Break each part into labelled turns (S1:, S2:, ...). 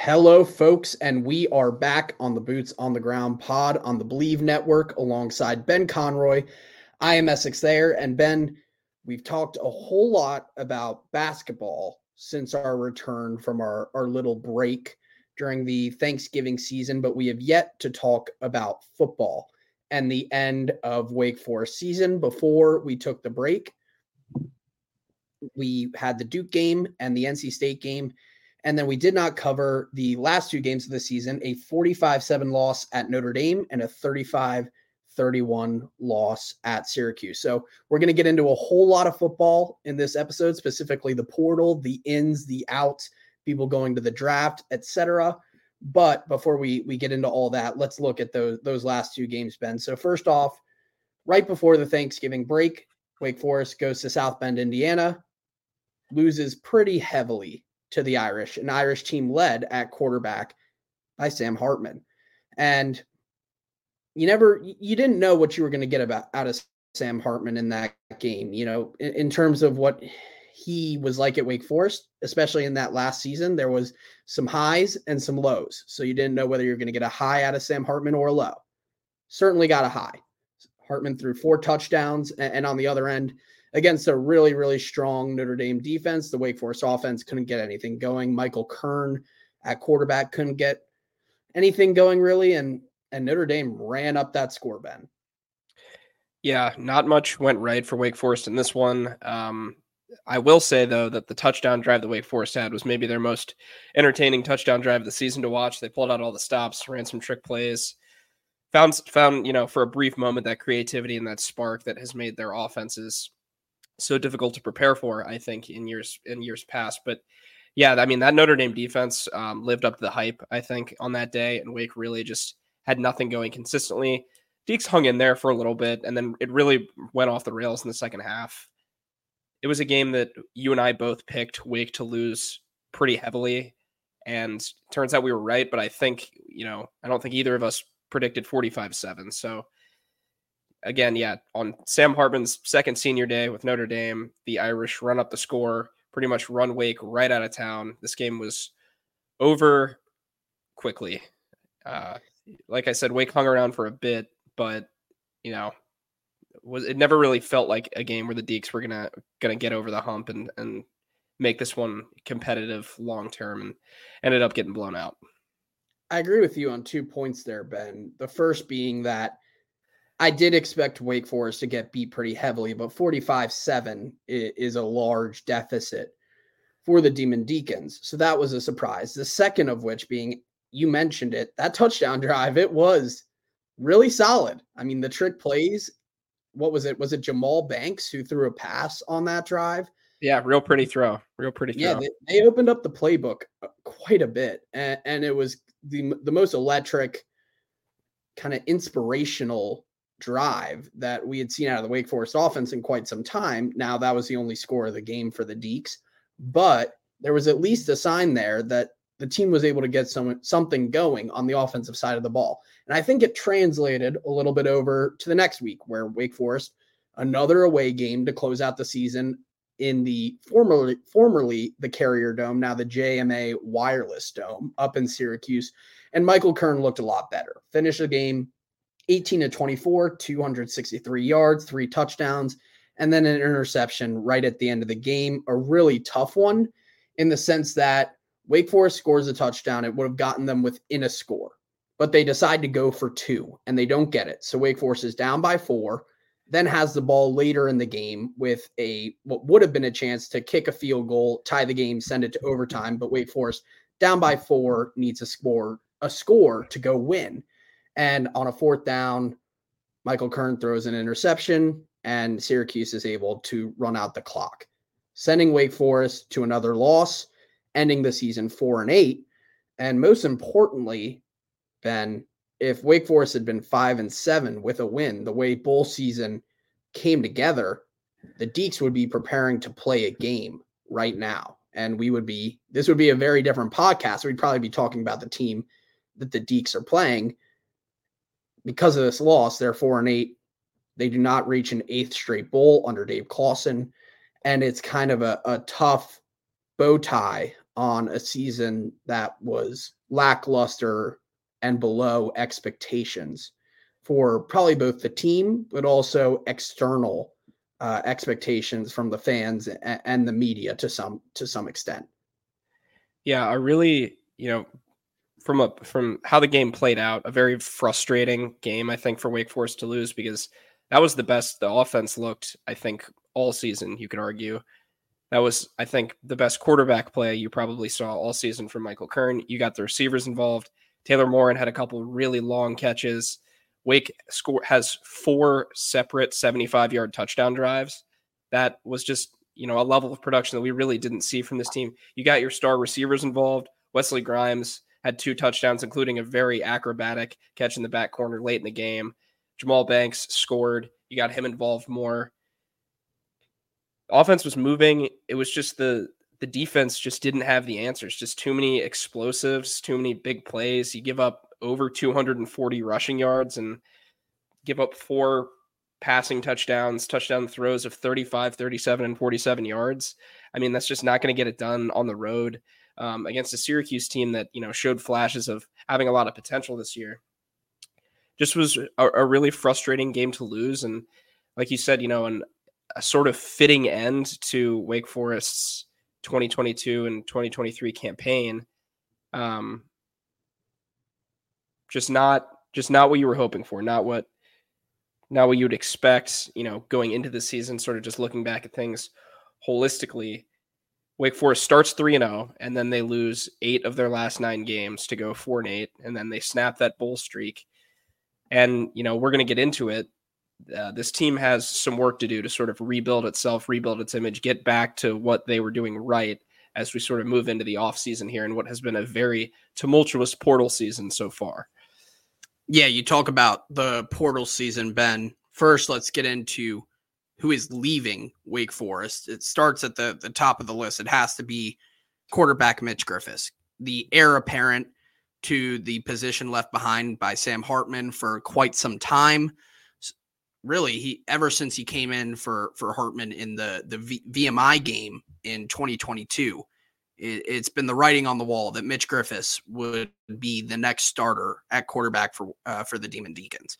S1: Hello, folks, and we are back on the Boots on the Ground pod on the Believe Network alongside Ben Conroy. I am Essex there, and Ben, we've talked a whole lot about basketball since our return from our, our little break during the Thanksgiving season, but we have yet to talk about football and the end of Wake Forest season. Before we took the break, we had the Duke game and the NC State game and then we did not cover the last two games of the season a 45 7 loss at Notre Dame and a 35 31 loss at Syracuse. So we're going to get into a whole lot of football in this episode, specifically the portal, the ins, the outs, people going to the draft, etc. But before we we get into all that, let's look at those those last two games, Ben. So first off, right before the Thanksgiving break, Wake Forest goes to South Bend, Indiana, loses pretty heavily to the Irish, an Irish team led at quarterback by Sam Hartman. And you never, you didn't know what you were going to get about out of Sam Hartman in that game, you know, in, in terms of what he was like at Wake Forest, especially in that last season. There was some highs and some lows. So you didn't know whether you're going to get a high out of Sam Hartman or a low. Certainly got a high. Hartman threw four touchdowns. And, and on the other end, against a really, really strong Notre Dame defense. The Wake Forest offense couldn't get anything going. Michael Kern at quarterback couldn't get anything going really, and and Notre Dame ran up that score, Ben.
S2: Yeah, not much went right for Wake Forest in this one. Um, I will say though that the touchdown drive that Wake Forest had was maybe their most entertaining touchdown drive of the season to watch. They pulled out all the stops, ran some trick plays, found found you know for a brief moment that creativity and that spark that has made their offenses so difficult to prepare for. I think in years in years past, but yeah, I mean that Notre Dame defense um, lived up to the hype. I think on that day, and Wake really just had nothing going consistently. Deacs hung in there for a little bit, and then it really went off the rails in the second half. It was a game that you and I both picked Wake to lose pretty heavily, and turns out we were right. But I think you know I don't think either of us predicted forty five seven. So again, yeah, on Sam Hartman's second senior day with Notre Dame, the Irish run up the score, pretty much run Wake right out of town. This game was over quickly. Uh, like I said, Wake hung around for a bit, but you know, was it never really felt like a game where the Deacs were gonna gonna get over the hump and and make this one competitive long term, and ended up getting blown out.
S1: I agree with you on two points there, Ben. The first being that I did expect Wake Forest to get beat pretty heavily, but 45 7 is a large deficit for the Demon Deacons. So that was a surprise. The second of which being, you mentioned it, that touchdown drive, it was really solid. I mean, the trick plays, what was it? Was it Jahmal Banks who threw a pass on that drive?
S2: Yeah, real pretty throw. Real pretty throw.
S1: Yeah, they, they opened up the playbook uh, quite a bit. And, and it was the, the most electric, kind of inspirational drive that we had seen out of the Wake Forest offense in quite some time. Now that was the only score of the game for the Deacs, but there was at least a sign there that the team was able to get some something going on the offensive side of the ball. And I think it translated a little bit over to the next week where Wake Forest another away game to close out the season in the formerly formerly the Carrier Dome, now the JMA Wireless Dome up in Syracuse. And Michael Kern looked a lot better. Finished the game 18 to 24, 263 yards, three touchdowns, and then an interception right at the end of the game. A really tough one in the sense that Wake Forest scores a touchdown. It would have gotten them within a score, but they decide to go for two and they don't get it. So Wake Forest is down by four. then has the ball later in the game with a what would have been a chance to kick a field goal, tie the game, send it to overtime. But Wake Forest down by four needs a score a score to go win. And on a fourth down, Michael Kern throws an interception, and Syracuse is able to run out the clock, sending Wake Forest to another loss, ending the season four and eight. And most importantly, Ben, if Wake Forest had been five and seven with a win, the way bowl season came together, the Deacs would be preparing to play a game right now. And we would be, this would be a very different podcast. We'd probably be talking about the team that the Deacs are playing. Because of this loss, they're four and eight. They do not reach an eighth straight bowl under Dave Clawson. And it's kind of a, a tough bow tie on a season that was lackluster and below expectations for probably both the team, but also external uh, expectations from the fans and, and the media to some to some extent.
S2: Yeah, I really, you know, from a from how the game played out, a very frustrating game, I think, for Wake Forest to lose because that was the best the offense looked, I think, all season, you could argue. That was, I think, the best quarterback play you probably saw all season from Michael Kern. You got the receivers involved. Taylor Morin had a couple really long catches. Wake score has four separate 75 yard touchdown drives. That was just, you know, a level of production that we really didn't see from this team. You got your star receivers involved. Wesley Grimes had two touchdowns, including a very acrobatic catch in the back corner late in the game. Jahmal Banks scored. You got him involved more. offense was moving. It was just the the defense just didn't have the answers. Just too many explosives, too many big plays. You give up over 240 rushing yards and give up four passing touchdowns, touchdown throws of 35, 37, and 47 yards. I mean, that's just not going to get it done on the road um, against a Syracuse team that, you know, showed flashes of having a lot of potential this year. Just was a, a really frustrating game to lose. And like you said, you know, an, a sort of fitting end to Wake Forest's 2022 and 2023 campaign. Um, just not just not what you were hoping for, not what not what you would expect, you know, going into the season, sort of just looking back at things holistically. Wake Forest starts 3 and 0 and then they lose 8 of their last 9 games to go 4 and 8 and then they snap that bowl streak. And you know, we're going to get into it uh, this team has some work to do to sort of rebuild itself, rebuild its image, get back to what they were doing right as we sort of move into the offseason here and what has been a very tumultuous portal season so far.
S1: Yeah, you talk about the portal season, Ben. First, let's get into who is leaving Wake Forest. It starts at the, the top of the list. It has to be quarterback Mitch Griffis, the heir apparent to the position left behind by Sam Hartman for quite some time really he ever since he came in for for Hartman in the the v, VMI game in 2022 it, has been the writing on the wall that Mitch Griffis would be the next starter at quarterback for uh, for the Demon Deacons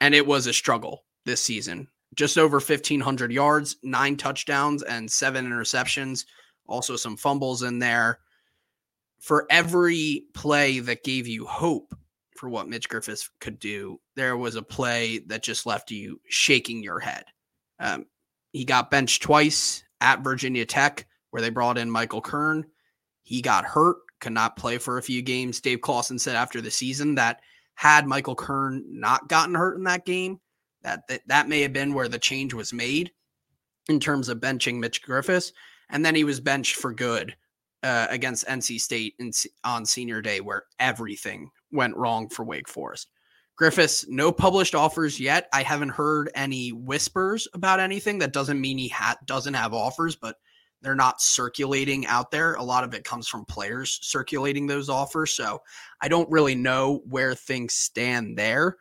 S1: and it was a struggle this season just over 1500 yards nine touchdowns and seven interceptions also some fumbles in there for every play that gave you hope for what Mitch Griffis could do, there was a play that just left you shaking your head. Um, he got benched twice at Virginia Tech, where they brought in Michael Kern. He got hurt, could not play for a few games. Dave Clawson said after the season that had Michael Kern not gotten hurt in that game, that that, that may have been where the change was made in terms of benching Mitch Griffis, And then he was benched for good uh, against NC State in, on senior day, where everything went wrong for Wake Forest. Griffis, no published offers yet. I haven't heard any whispers about anything. That doesn't mean he ha- doesn't have offers, but they're not circulating out there. A lot of it comes from players circulating those offers. So I don't really know where things stand there.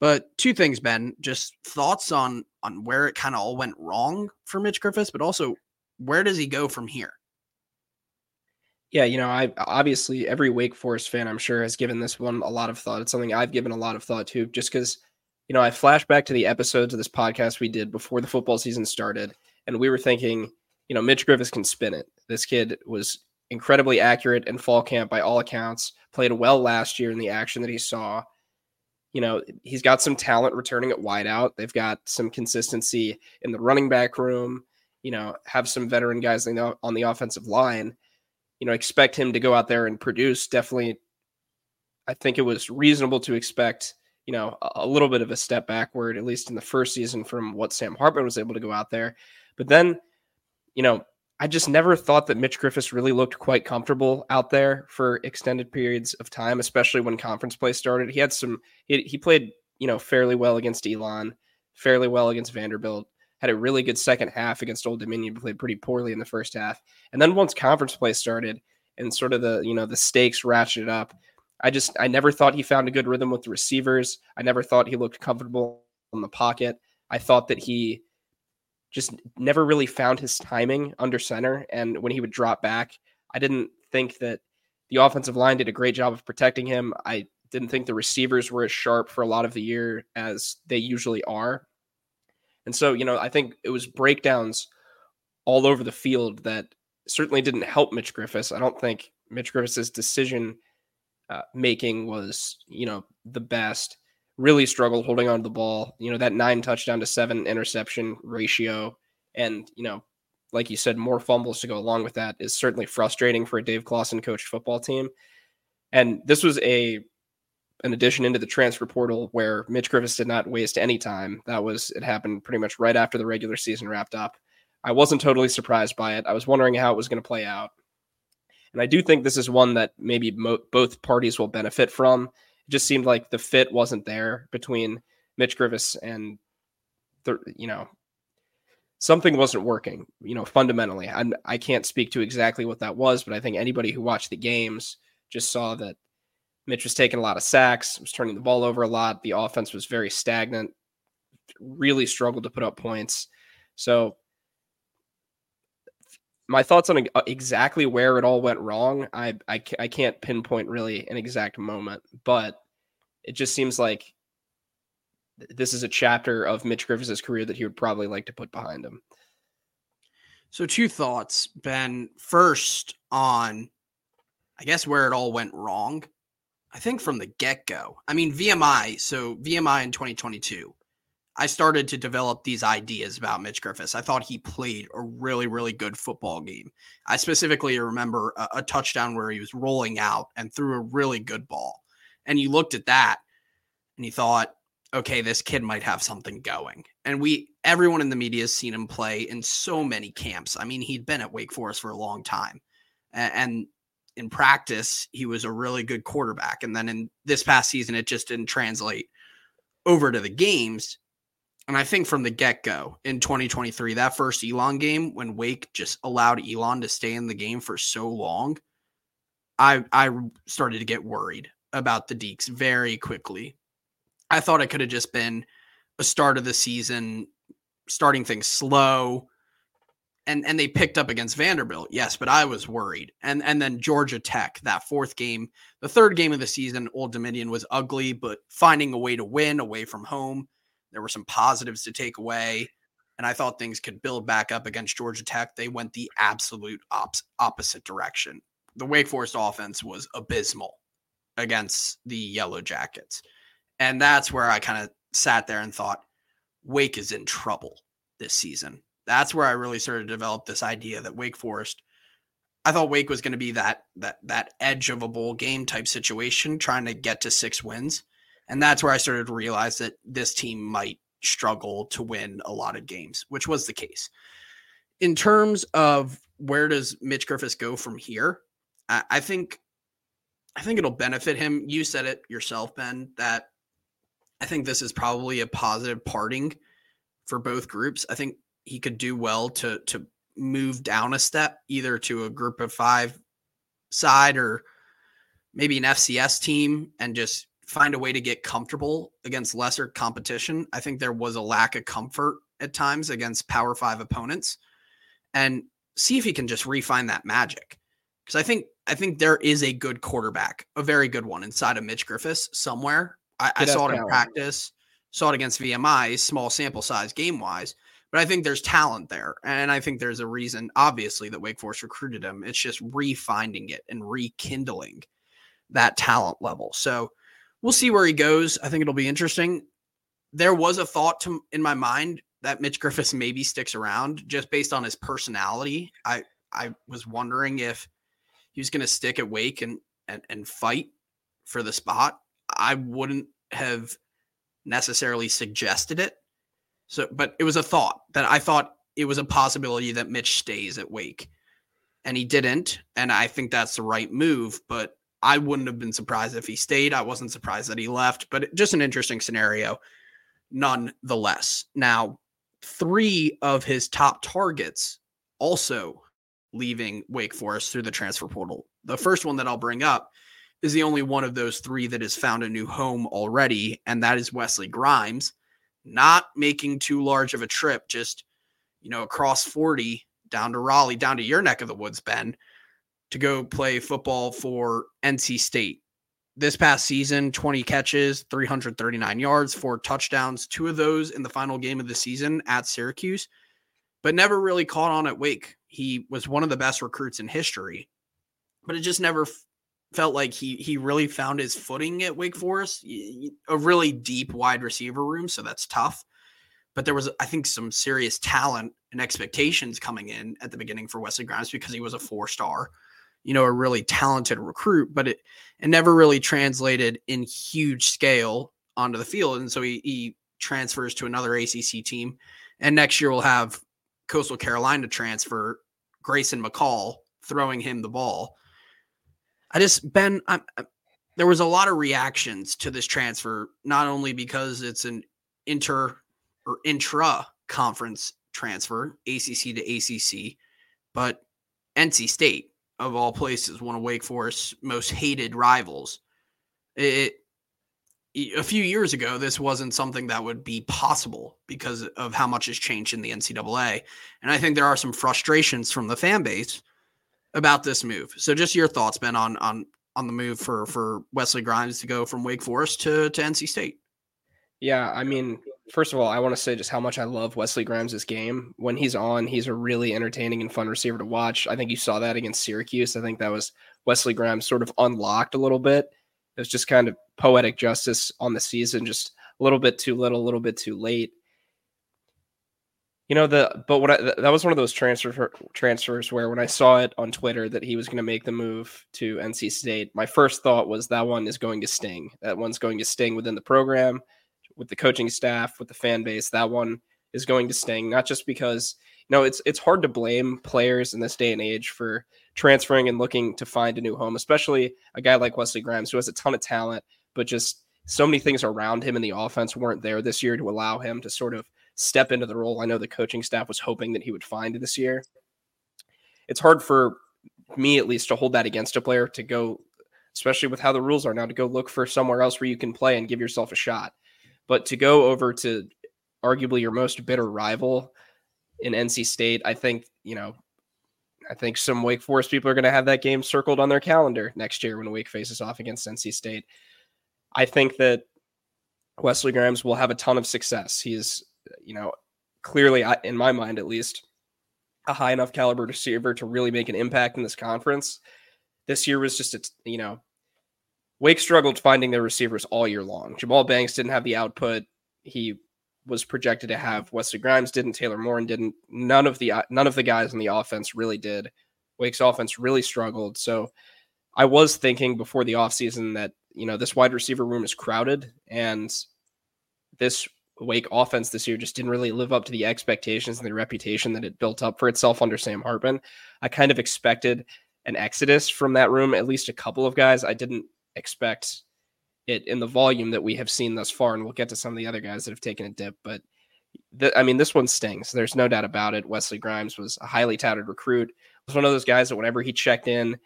S1: But two things, Ben, just thoughts on on where it kind of all went wrong for Mitch Griffis, but also where does he go from here?
S2: Yeah, you know, I obviously every Wake Forest fan I'm sure has given this one a lot of thought. It's something I've given a lot of thought to, just because you know I flash back to the episodes of this podcast we did before the football season started, and we were thinking, you know, Mitch Griffis can spin it. This kid was incredibly accurate in fall camp by all accounts. Played well last year in the action that he saw. You know, he's got some talent returning at wideout. They've got some consistency in the running back room. You know, have some veteran guys on the offensive line. You know, expect him to go out there and produce. Definitely, I think it was reasonable to expect you know, a, little bit of a step backward, at least in the first season from what Sam Hartman was able to go out there. But then, you know, I just never thought that Mitch Griffis really looked quite comfortable out there for extended periods of time, especially when conference play started. He had some, he, he played, you know, fairly well against Elon, fairly well against Vanderbilt, had a really good second half against Old Dominion, played pretty poorly in the first half. And then once conference play started and sort of the, you know, the stakes ratcheted up, I just I never thought he found a good rhythm with the receivers. I never thought he looked comfortable in the pocket. I thought that he just never really found his timing under center and when he would drop back, I didn't think that the offensive line did a great job of protecting him. I didn't think the receivers were as sharp for a lot of the year as they usually are. And so, you know, I think it was breakdowns all over the field that certainly didn't help Mitch Griffis. I don't think Mitch Griffis's decision uh, making was, you know, the best. Really struggled holding on to the ball. You know, that nine touchdown to seven interception ratio. And, you know, like you said, more fumbles to go along with that is certainly frustrating for a Dave Clawson coached football team. And this was a an addition into the transfer portal where Mitch Griffis did not waste any time. That was it happened pretty much right after the regular season wrapped up. I wasn't totally surprised by it. I was wondering how it was going to play out. And I do think this is one that maybe mo- both parties will benefit from. It just seemed like the fit wasn't there between Mitch Griffis and the, you know, something wasn't working, you know, fundamentally. I'm, I can't speak to exactly what that was, but I think anybody who watched the games just saw that Mitch was taking a lot of sacks, was turning the ball over a lot. The offense was very stagnant, really struggled to put up points. So my thoughts on uh, exactly where it all went wrong, I, I, I can't pinpoint really an exact moment, but it just seems like this is a chapter of Mitch Griffis' career that he would probably like to put behind him.
S1: So, two thoughts, Ben. First, on I guess where it all went wrong. I think from the get go. I mean, VMI. So, VMI in 2022 I started to develop these ideas about Mitch Griffis. I thought he played a really, really good football game. I specifically remember a, a, touchdown where he was rolling out and threw a really good ball. And you looked at that and you thought, okay, this kid might have something going. And we, everyone in the media has seen him play in so many camps. I mean, he'd been at Wake Forest for a long time. And, and in practice, he was a really good quarterback. And then in this past season, it just didn't translate over to the games and I think from the get go in 2023, that first Elon game, when Wake just allowed Elon to stay in the game for so long, I I started to get worried about the Deacs very quickly. I thought it could have just been a start of the season, starting things slow, and and they picked up against Vanderbilt, yes, but I was worried. And and then Georgia Tech, that fourth game, the third game of the season, Old Dominion was ugly, but finding a way to win away from home there were some positives to take away. And I thought things could build back up against Georgia Tech. They went the absolute op- opposite direction. The Wake Forest offense was abysmal against the Yellow Jackets. And that's where I kind of sat there and thought, Wake is in trouble this season. That's where I really started to develop this idea that Wake Forest, I thought Wake was going to be that that that edge of a bowl game type situation, trying to get to six wins. And that's where I started to realize that this team might struggle to win a lot of games, which was the case. In terms of where does Mitch Griffis go from here? I, I think I think it'll benefit him. You said it yourself, Ben, that I think this is probably a positive parting for both groups. I think he could do well to to move down a step, either to a group of five side or maybe an FCS team and just find a way to get comfortable against lesser competition. I think there was a lack of comfort at times against Power Five opponents, and see if he can just refine that magic. Because I think I think there is a good quarterback, a very good one inside of Mitch Griffis somewhere. I, I saw it in practice, saw it against VMI, small sample size game wise. But I think there's talent there. And I think there's a reason, obviously, that Wake Forest recruited him. It's just refinding it and rekindling that talent level. So we'll see where he goes. I think it'll be interesting. There was a thought to in my mind that Mitch Griffis maybe sticks around just based on his personality. I I was wondering if he was going to stick at Wake and, and and fight for the spot. I wouldn't have necessarily suggested it. So, but it was a thought that I thought it was a possibility that Mitch stays at Wake, and he didn't. And I think that's the right move. But I wouldn't have been surprised if he stayed. I wasn't surprised that he left. But just an interesting scenario, nonetheless. Now, three of his top targets also leaving Wake Forest through the transfer portal. The first one that I'll bring up is the only one of those three that has found a new home already, and that is Wesley Grimes, not making too large of a trip, just you know across 40 down to Raleigh, down to your neck of the woods, Ben, to go play football for NC State. This past season, 20 catches, 339 yards, four touchdowns, two of those in the final game of the season at Syracuse, but never really caught on at Wake. He was one of the best recruits in history, but it just never felt like he he really found his footing at Wake Forest. A really deep wide receiver room, so that's tough. But there was, I think, some serious talent and expectations coming in at the beginning for Wesley Grimes because he was a four star, you know, a really talented recruit. But it it never really translated in huge scale onto the field, and so he, he transfers to another ACC team, and next year we'll have Coastal Carolina transfer Grayson McCall throwing him the ball. I just Ben, I, I, there was a lot of reactions to this transfer, not only because it's an inter or intra conference transfer, ACC to ACC, but NC State of all places, one of Wake Forest's most hated rivals. It a few years ago, this wasn't something that would be possible because of how much has changed in the NCAA. And I think there are some frustrations from the fan base about this move. So just your thoughts, Ben, on on on the move for for Wesley Grimes to go from Wake Forest to to NC State.
S2: Yeah, I mean, first of all, I want to say just how much I love Wesley Grimes' game. When he's on, he's a really entertaining and fun receiver to watch. I think you saw that against Syracuse. I think that was Wesley Grimes sort of unlocked a little bit. It was just kind of poetic justice on the season, just a little bit too little, a little bit too late. You know the but what I, that was one of those transfer transfers where when I saw it on Twitter that he was going to make the move to NC State, my first thought was that one is going to sting. That one's going to sting within the program, with the coaching staff, with the fan base. That one is going to sting, not just because you know it's it's hard to blame players in this day and age for transferring and looking to find a new home, especially a guy like Wesley Grimes who has a ton of talent, but just so many things around him in the offense weren't there this year to allow him to sort of step into the role I know the coaching staff was hoping that he would find this year. It's hard for me, at least, to hold that against a player to go, especially with how the rules are now, to go look for somewhere else where you can play and give yourself a shot. But to go over to arguably your most bitter rival in NC State, I think, you know, I think some Wake Forest people are going to have that game circled on their calendar next year when Wake faces off against NC State. I think that Wesley Grimes will have a ton of success. He's you know, clearly, in my mind at least, a high enough caliber receiver to really make an impact in this conference. This year was just, a, you know, Wake struggled finding their receivers all year long. Jahmal Banks didn't have the output he was projected to have. Wesley Grimes didn't. Taylor Morin didn't. None of the none of the guys in the offense really did. Wake's offense really struggled. So I was thinking before the offseason that, you know, this wide receiver room is crowded and this Wake offense this year just didn't really live up to the expectations and the reputation that it built up for itself under Sam Hartman. I kind of expected an exodus from that room, at least a couple of guys. I didn't expect it in the volume that we have seen thus far, and we'll get to some of the other guys that have taken a dip. But I mean, this one stings. There's no doubt about it. Wesley Grimes was a highly touted recruit. Was one of those guys that whenever he checked in,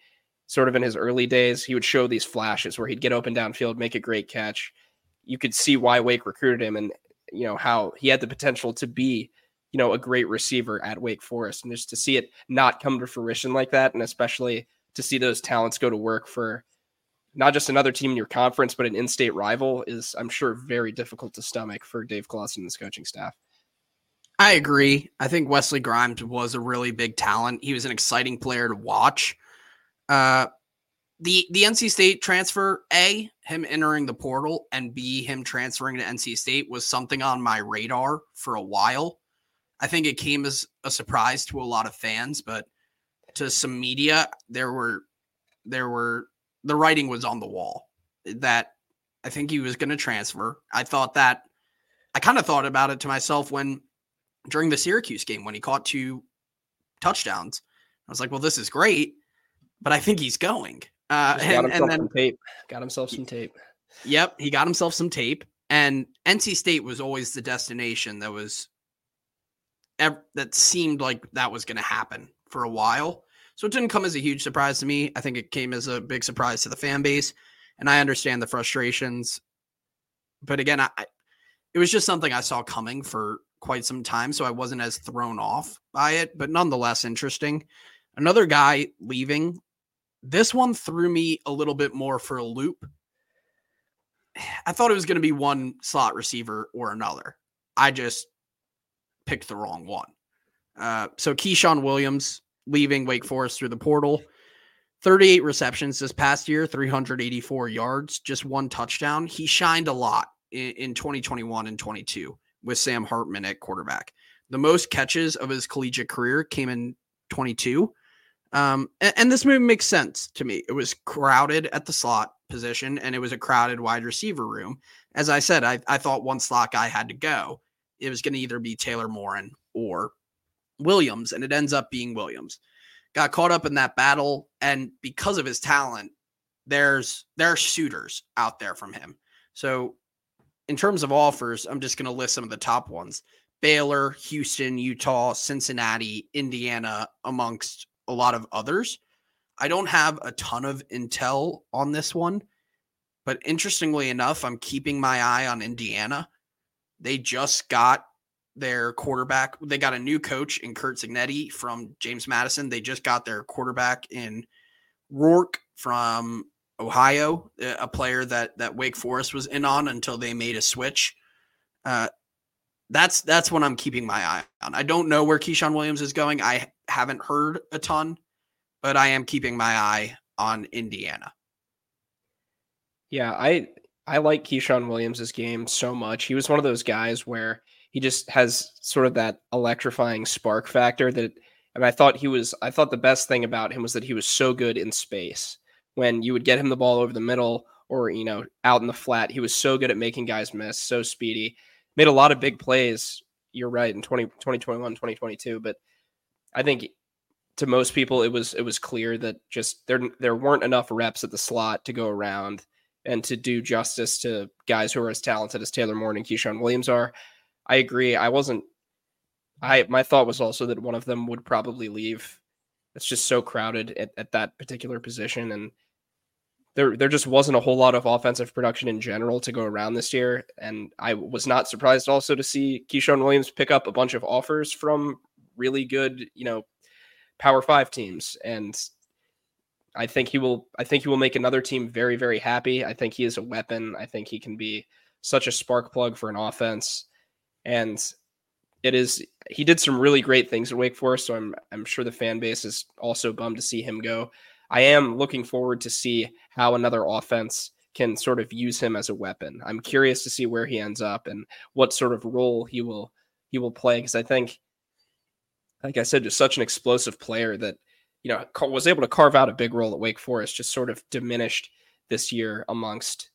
S2: sort of in his early days, he would show these flashes where he'd get open downfield, make a great catch. You could see why Wake recruited him, and you know how he had the potential to be you know a great receiver at Wake Forest and just to see it not come to fruition like that and especially to see those talents go to work for not just another team in your conference but an in-state rival is I'm sure very difficult to stomach for Dave Clawson and his coaching staff.
S1: I agree. I think Wesley Grimes was a really big talent. He was an exciting player to watch. Uh, the the NC State transfer, A, him entering the portal, and B, him transferring to NC State was something on my radar for a while. I think it came as a surprise to a lot of fans, but to some media, there were there were the writing was on the wall that I think he was going to transfer. I thought that I kind of thought about it to myself when during the Syracuse game when he caught two touchdowns. I was like, well, this is great, but I think he's going.
S2: Uh, and, and, then tape. Got himself some tape.
S1: Yep, he got himself some tape. And NC State was always the destination that was that seemed like that was going to happen for a while. So it didn't come as a huge surprise to me. I think it came as a big surprise to the fan base, and I understand the frustrations. But again, I it was just something I saw coming for quite some time, so I wasn't as thrown off by it, but nonetheless interesting. Another guy leaving this one threw me a little bit more for a loop. I thought it was going to be one slot receiver or another. I just picked the wrong one. Uh, so Keyshawn Williams leaving Wake Forest through the portal. 38 receptions this past year, 384 yards, just one touchdown. He shined a lot in, in 2021 and 22 with Sam Hartman at quarterback. The most catches of his collegiate career came in 22. Um, and, and, this move makes sense to me. It was crowded at the slot position and it was a crowded wide receiver room. As I said, I, I thought one slot guy had to go. It was going to either be Taylor Morin or Williams, and it ends up being Williams. Got caught up in that battle, and because of his talent, there's there are shooters out there from him. So, in terms of offers, I'm just going to list some of the top ones: Baylor, Houston, Utah, Cincinnati, Indiana, amongst a lot of others. I don't have a ton of intel on this one, but interestingly enough, I'm keeping my eye on Indiana. They just got their quarterback. They got a new coach in Kurt Cignetti from James Madison. They just got their quarterback in Rourke from Ohio, a player that that Wake Forest was in on until they made a switch. Uh, that's that's what I'm keeping my eye on. I don't know where Keyshawn Williams is going. I haven't heard a ton, but I am keeping my eye on Indiana.
S2: Yeah, I I like Keyshawn Williams' game so much. He was one of those guys where he just has sort of that electrifying spark factor that and I thought he was I thought the best thing about him was that he was so good in space. When you would get him the ball over the middle or you know out in the flat, he was so good at making guys miss, so speedy made a lot of big plays. You're right in 20, 2021, 2022, but I think to most people it was it was clear that just there there weren't enough reps at the slot to go around and to do justice to guys who are as talented as Taylor Morin and Keyshawn Williams are. I agree. I wasn't I my thought was also that one of them would probably leave. It's just so crowded at, at that particular position and there there just wasn't a whole lot of offensive production in general to go around this year. And I was not surprised also to see Keyshawn Williams pick up a bunch of offers from really good, you know, power five teams. And I think he will I think he will make another team very, very happy. I think he is a weapon. I think he can be such a spark plug for an offense. And it is he did some really great things at Wake Forest, so I'm I'm sure the fan base is also bummed to see him go. I am looking forward to see how another offense can sort of use him as a weapon. I'm curious to see where he ends up and what sort of role he will he will play because I think like I said just such an explosive player that you know was able to carve out a big role at Wake Forest just sort of diminished this year amongst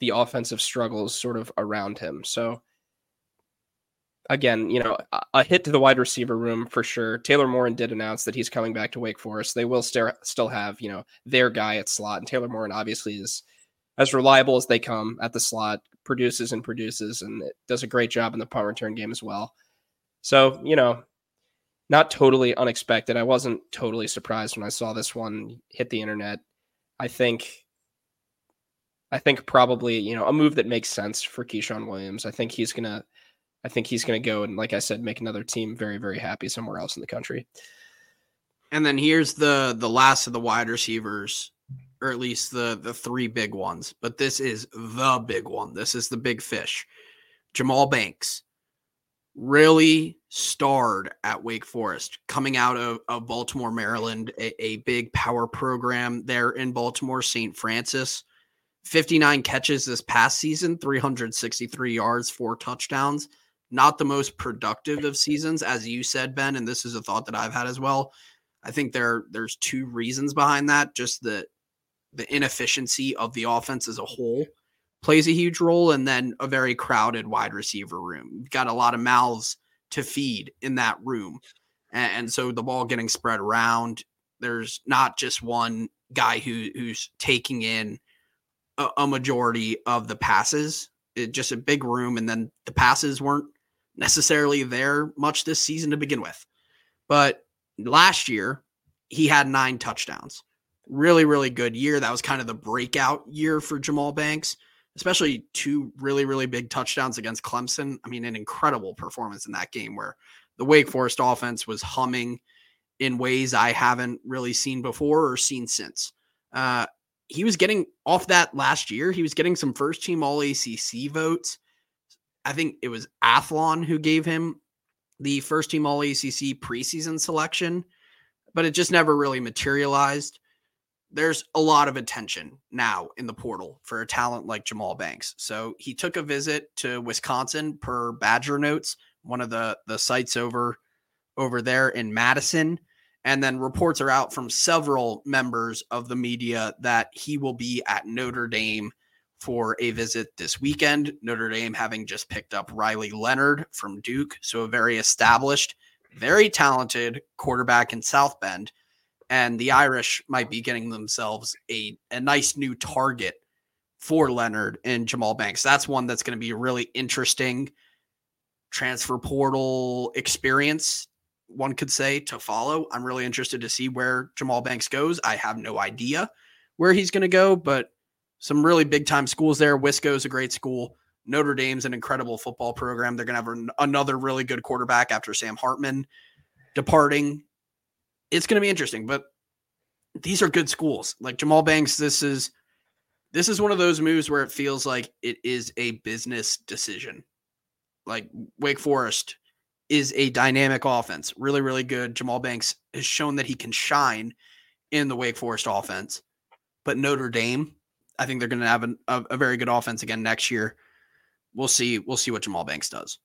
S2: the offensive struggles sort of around him. So again, you know, a hit to the wide receiver room for sure. Taylor Morin did announce that he's coming back to Wake Forest. They will st- still have, you know, their guy at slot. And Taylor Morin obviously is as reliable as they come at the slot, produces and produces, and does a great job in the punt return game as well. So, you know, not totally unexpected. I wasn't totally surprised when I saw this one hit the internet. I think I think probably, you know, a move that makes sense for Keyshawn Williams. I think he's gonna I think he's going to go and, like I said, make another team very, very happy somewhere else in the country.
S1: And then here's the the last of the wide receivers, or at least the the three big ones. But this is the big one. This is the big fish. Jahmal Banks really starred at Wake Forest, coming out of, of Baltimore, Maryland, a, a big power program there in Baltimore, St. Frances. 59 catches this past season, 363 yards, four touchdowns. Not the most productive of seasons, as you said, Ben, and this is a thought that I've had as well. I think there there's two reasons behind that. Just the the inefficiency of the offense as a whole plays a huge role, and then a very crowded wide receiver room. You've got a lot of mouths to feed in that room, and, and so the ball getting spread around. There's not just one guy who who's taking in a, a majority of the passes. It, just a big room, and then the passes weren't necessarily there much this season to begin with. But last year, he had nine touchdowns. Really, really good year. That was kind of the breakout year for Jahmal Banks, especially two really, really big touchdowns against Clemson. I mean, an incredible performance in that game where the Wake Forest offense was humming in ways I haven't really seen before or seen since. Uh, he was getting off that last year. He was getting some first team All ACC votes. I think it was Athlon who gave him the first team All ACC preseason selection, but it just never really materialized. There's a lot of attention now in the portal for a talent like Jahmal Banks. So he took a visit to Wisconsin per Badger Notes, one of the the sites over over there in Madison. And then reports are out from several members of the media that he will be at Notre Dame for a visit this weekend. Notre Dame having just picked up Riley Leonard from Duke, so a very established, very talented quarterback in South Bend. And the Irish might be getting themselves a, a nice new target for Leonard and Jahmal Banks. That's one that's going to be a really interesting transfer portal experience, one could say, to follow. I'm really interested to see where Jahmal Banks goes. I have no idea where he's going to go, but some really big time schools there. Wisco's a great school. Notre Dame's an incredible football program. They're going to have an, another really good quarterback after Sam Hartman departing. It's going to be interesting, but these are good schools. Like Jahmal Banks, this is this is one of those moves where it feels like it is a business decision. Like Wake Forest is a dynamic offense, really, really good. Jahmal Banks has shown that he can shine in the Wake Forest offense, but Notre Dame I think they're going to have an, a, a very good offense again next year. We'll see. We'll see what Jahmal Banks does.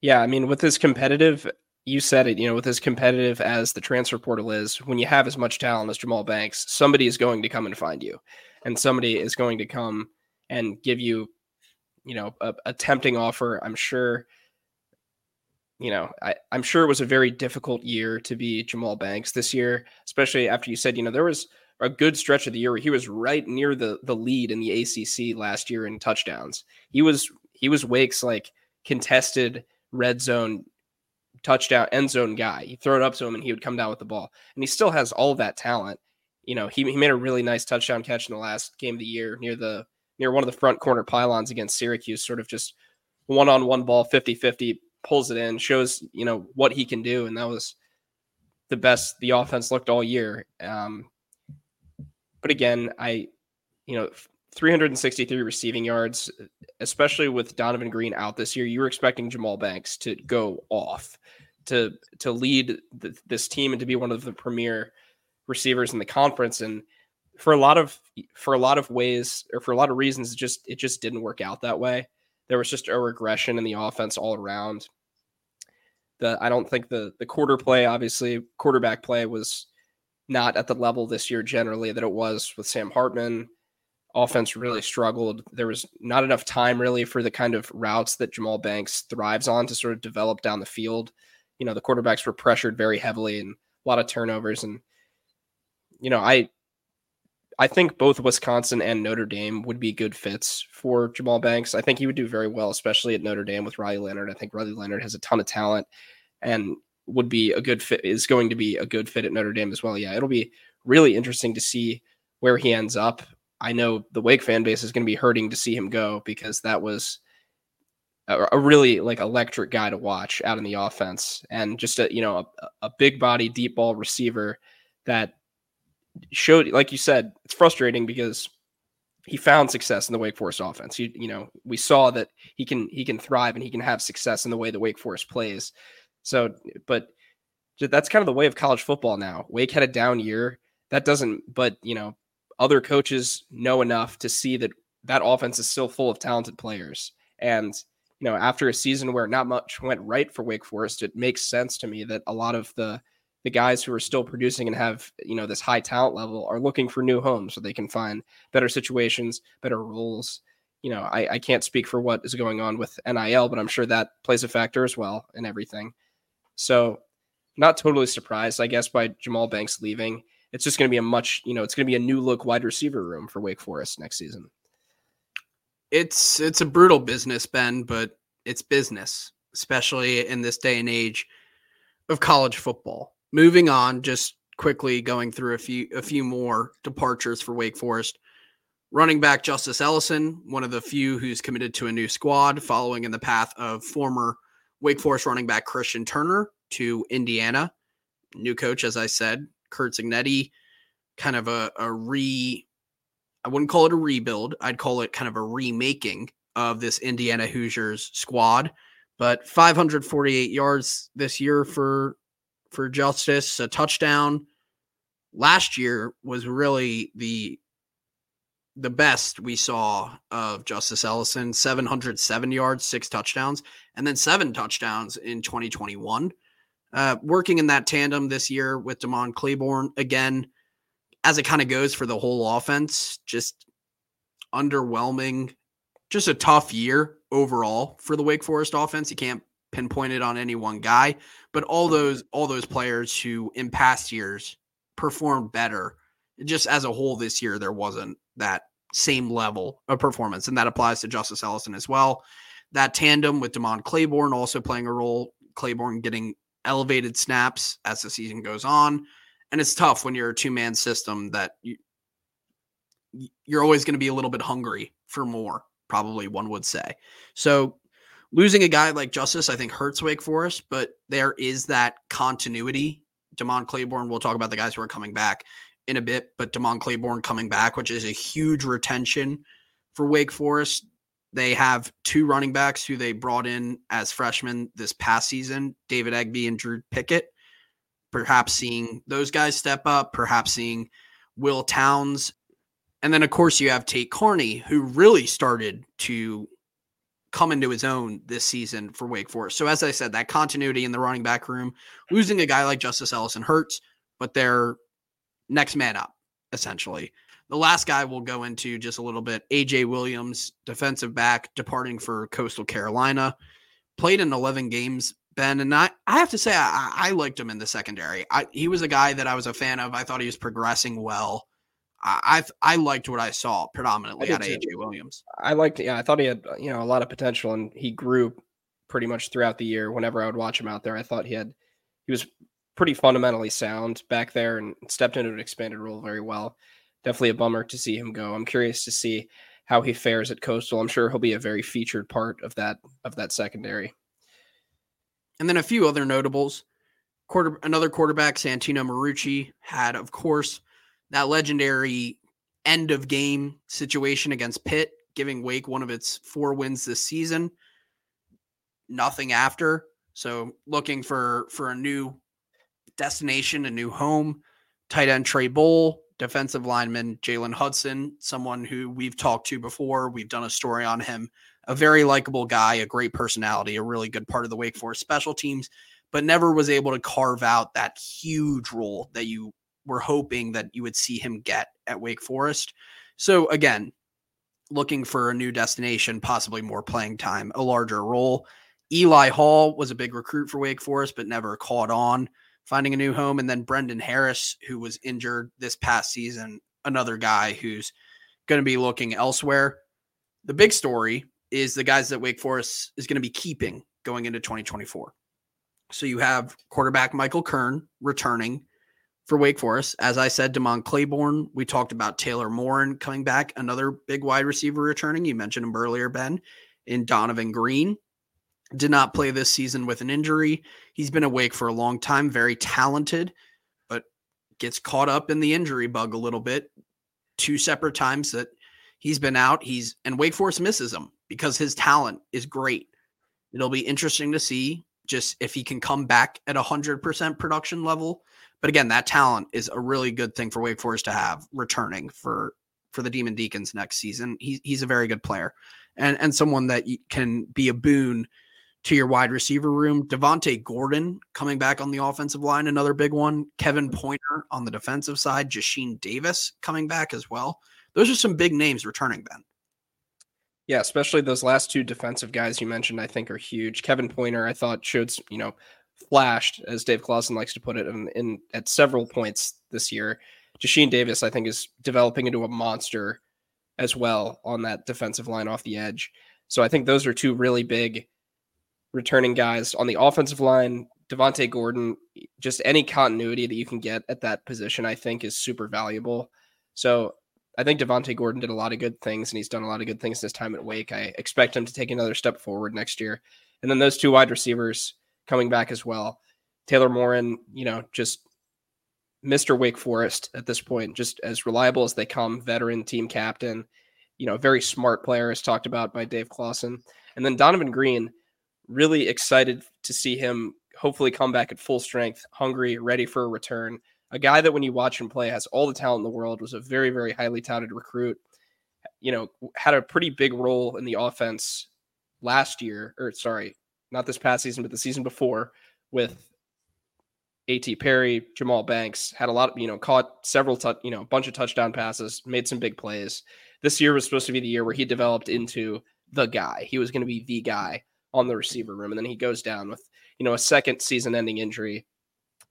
S2: Yeah, I mean, with this competitive, you said it. You know, with as competitive as the transfer portal is, when you have as much talent as Jahmal Banks, somebody is going to come and find you, and somebody is going to come and give you, you know, a, a tempting offer. I'm sure you know, I, I'm sure it was a very difficult year to be Jahmal Banks this year, especially after you said, you know, there was a good stretch of the year where he was right near the the lead in the ACC last year in touchdowns. He was he was Wake's like contested red zone touchdown end zone guy. You throw it up to him and he would come down with the ball. And he still has all that talent. You know, he, he made a really nice touchdown catch in the last game of the year near the near one of the front corner pylons against Syracuse, sort of just one on one ball 50-50 pulls it in, shows, you know, what he can do and that was the best the offense looked all year. Um, but again, I, you know, 363 receiving yards, especially with Donovan Greene out this year, you were expecting Jahmal Banks to go off, to to lead the, this team and to be one of the premier receivers in the conference. And for a lot of for a lot of ways or for a lot of reasons, it just it just didn't work out that way. There was just a regression in the offense all around. The I don't think the the quarter play, obviously, quarterback play was not at the level this year generally that it was with Sam Hartman. Offense really struggled. There was not enough time really for the kind of routes that Jahmal Banks thrives on to sort of develop down the field. You know, the quarterbacks were pressured very heavily and a lot of turnovers. And, you know, I I think both Wisconsin and Notre Dame would be good fits for Jahmal Banks. I think he would do very well, especially at Notre Dame with Riley Leonard. I think Riley Leonard has a ton of talent and would be a good fit is going to be a good fit at Notre Dame as well. Yeah, it'll be really interesting to see where he ends up. I know the Wake fan base is going to be hurting to see him go because that was a, a really like electric guy to watch out in the offense and just a you know a, a big body deep ball receiver that showed like you said it's frustrating because he found success in the Wake Forest offense. You, you know, we saw that he can he can thrive and he can have success in the way the Wake Forest plays. So, but that's kind of the way of college football now. Wake had a down year. That doesn't, but you know, other coaches know enough to see that that offense is still full of talented players. And you know, after a season where not much went right for Wake Forest, it makes sense to me that a lot of the the guys who are still producing and have you know this high talent level are looking for new homes so they can find better situations, better roles. You know, I, I can't speak for what is going on with NIL, but I'm sure that plays a factor as well in everything. So, not totally surprised, I guess, by Jahmal Banks leaving. It's just going to be a much, you know, it's going to be a new look wide receiver room for Wake Forest next season.
S1: It's it's a brutal business, Ben, but it's business, especially in this day and age of college football moving on, just quickly going through a few a few more departures for Wake Forest. Running back Justice Ellison, one of the few who's committed to a new squad, following in the path of former Wake Forest running back Christian Turner to Indiana. New coach, as I said, Curt Cignetti, kind of a, a re I wouldn't call it a rebuild. I'd call it kind of a remaking of this Indiana Hoosiers squad. But 548 yards this year for for Justice, a touchdown. Last year was really the the best we saw of Justice Ellison 707 yards, six touchdowns, and then seven touchdowns in 2021. Uh, working in that tandem this year with Demond Claiborne again, as it kind of goes for the whole offense, just underwhelming, just a tough year overall for the Wake Forest offense. You can't pinpoint it on any one guy, but all those all those players who in past years performed better, just as a whole this year there wasn't that same level of performance, and that applies to Justice Ellison as well. That tandem with Demond Claiborne also playing a role. Claiborne getting elevated snaps as the season goes on, and it's tough when you're a two man system that you, you're always going to be a little bit hungry for more. Probably one would say. So losing a guy like Justice, I think hurts Wake Forest, but there is that continuity. Demond Claiborne, we'll talk about the guys who are coming back in a bit, but Demond Claiborne coming back, which is a huge retention for Wake Forest. They have two running backs who they brought in as freshmen this past season, David Egby and Drew Pickett. Perhaps seeing those guys step up, perhaps seeing Will Towns. And then, of course, you have Tate Carney, who really started to come into his own this season for Wake Forest. So as I said, that continuity in the running back room, losing a guy like Justice Ellison hurts, but they're next man up essentially. The last guy we'll go into just a little bit, AJ Williams, defensive back, departing for Coastal Carolina, played in 11 games. Ben and I, I have to say, I, I liked him in the secondary. I, he was a guy that I was a fan of. I thought he was progressing well. I I liked what I saw predominantly out of AJ Williams.
S2: I liked, yeah, I thought he had you know a lot of potential, and he grew pretty much throughout the year. Whenever I would watch him out there, I thought he had he was pretty fundamentally sound back there and stepped into an expanded role very well. Definitely a bummer to see him go. I'm curious to see how he fares at Coastal. I'm sure he'll be a very featured part of that of that secondary.
S1: And then a few other notables. Quarter another quarterback, Santino Marucci, had of course that legendary end of game situation against Pitt, giving Wake one of its four wins this season. Nothing after. So looking for for a new destination, a new home. Tight end Trey Bowl, defensive lineman Jalen Hudson, someone who we've talked to before. We've done a story on him. A very likable guy, a great personality, a really good part of the Wake Forest special teams, but never was able to carve out that huge role that you were hoping that you would see him get at Wake Forest. So again, looking for a new destination, possibly more playing time, a larger role. Eli Hall was a big recruit for Wake Forest, but never caught on, finding a new home. And then Brendan Harris, who was injured this past season, another guy who's going to be looking elsewhere. The big story is the guys that Wake Forest is going to be keeping going into 2024. So you have quarterback Michael Kern returning for Wake Forest. As I said, Demond Claiborne. We talked about Taylor Morin coming back, another big wide receiver returning. You mentioned him earlier, Ben, in Donovan Greene. Did not play this season with an injury. He's been awake for a long time, very talented, but gets caught up in the injury bug a little bit. Two separate times that He's been out. He's and Wake Forest misses him because his talent is great. It'll be interesting to see just if he can come back at a hundred percent production level. But again, that talent is a really good thing for Wake Forest to have returning for for the Demon Deacons next season. He, he's a very good player and and someone that can be a boon to your wide receiver room. Devontae Gordon coming back on the offensive line, another big one. Kevin mm-hmm. Pointer on the defensive side. Jasheen Davis coming back as well. Those are some big names returning, Ben.
S2: Yeah, especially those last two defensive guys you mentioned, I think are huge. Kevin Pointer, I thought showed, you know, flashed, as Dave Clawson likes to put it, in, in at several points this year. Jasheen Davis, I think, is developing into a monster as well on that defensive line off the edge. So I think those are two really big returning guys on the offensive line. Devontae Gordon, just any continuity that you can get at that position, I think is super valuable. So I think Devontae Gordon did a lot of good things and he's done a lot of good things this time at Wake. I expect him to take another step forward next year. And then those two wide receivers coming back as well. Taylor Morin, you know, just Mr. Wake Forest at this point, just as reliable as they come, veteran team captain, you know, very smart player as talked about by Dave Clawson. And then Donovan Greene, really excited to see him hopefully come back at full strength, hungry, ready for a return. A guy that when you watch him play has all the talent in the world, was a very, very highly touted recruit. You know, had a pretty big role in the offense last year, or sorry, not this past season, but the season before with A.T. Perry, Jahmal Banks had a lot of, you know, caught several, tu- you know, a bunch of touchdown passes, made some big plays. This year was supposed to be the year where he developed into the guy. He was going to be the guy on the receiver room. And then he goes down with, you know, a second season ending injury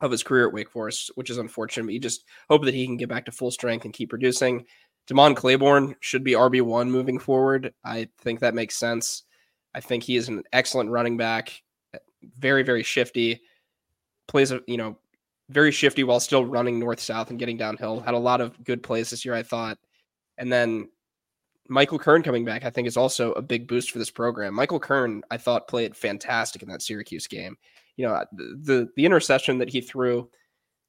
S2: of his career at Wake Forest, which is unfortunate. But you just hope that he can get back to full strength and keep producing. Demond Claiborne should be RB1 moving forward. I think that makes sense. I think he is an excellent running back, very, very shifty plays, a you know, very shifty while still running north south and getting downhill. Had a lot of good plays this year, I thought. And then Michael Kern coming back, I think, is also a big boost for this program. Michael Kern, I thought, played fantastic in that Syracuse game. You know, the the interception that he threw,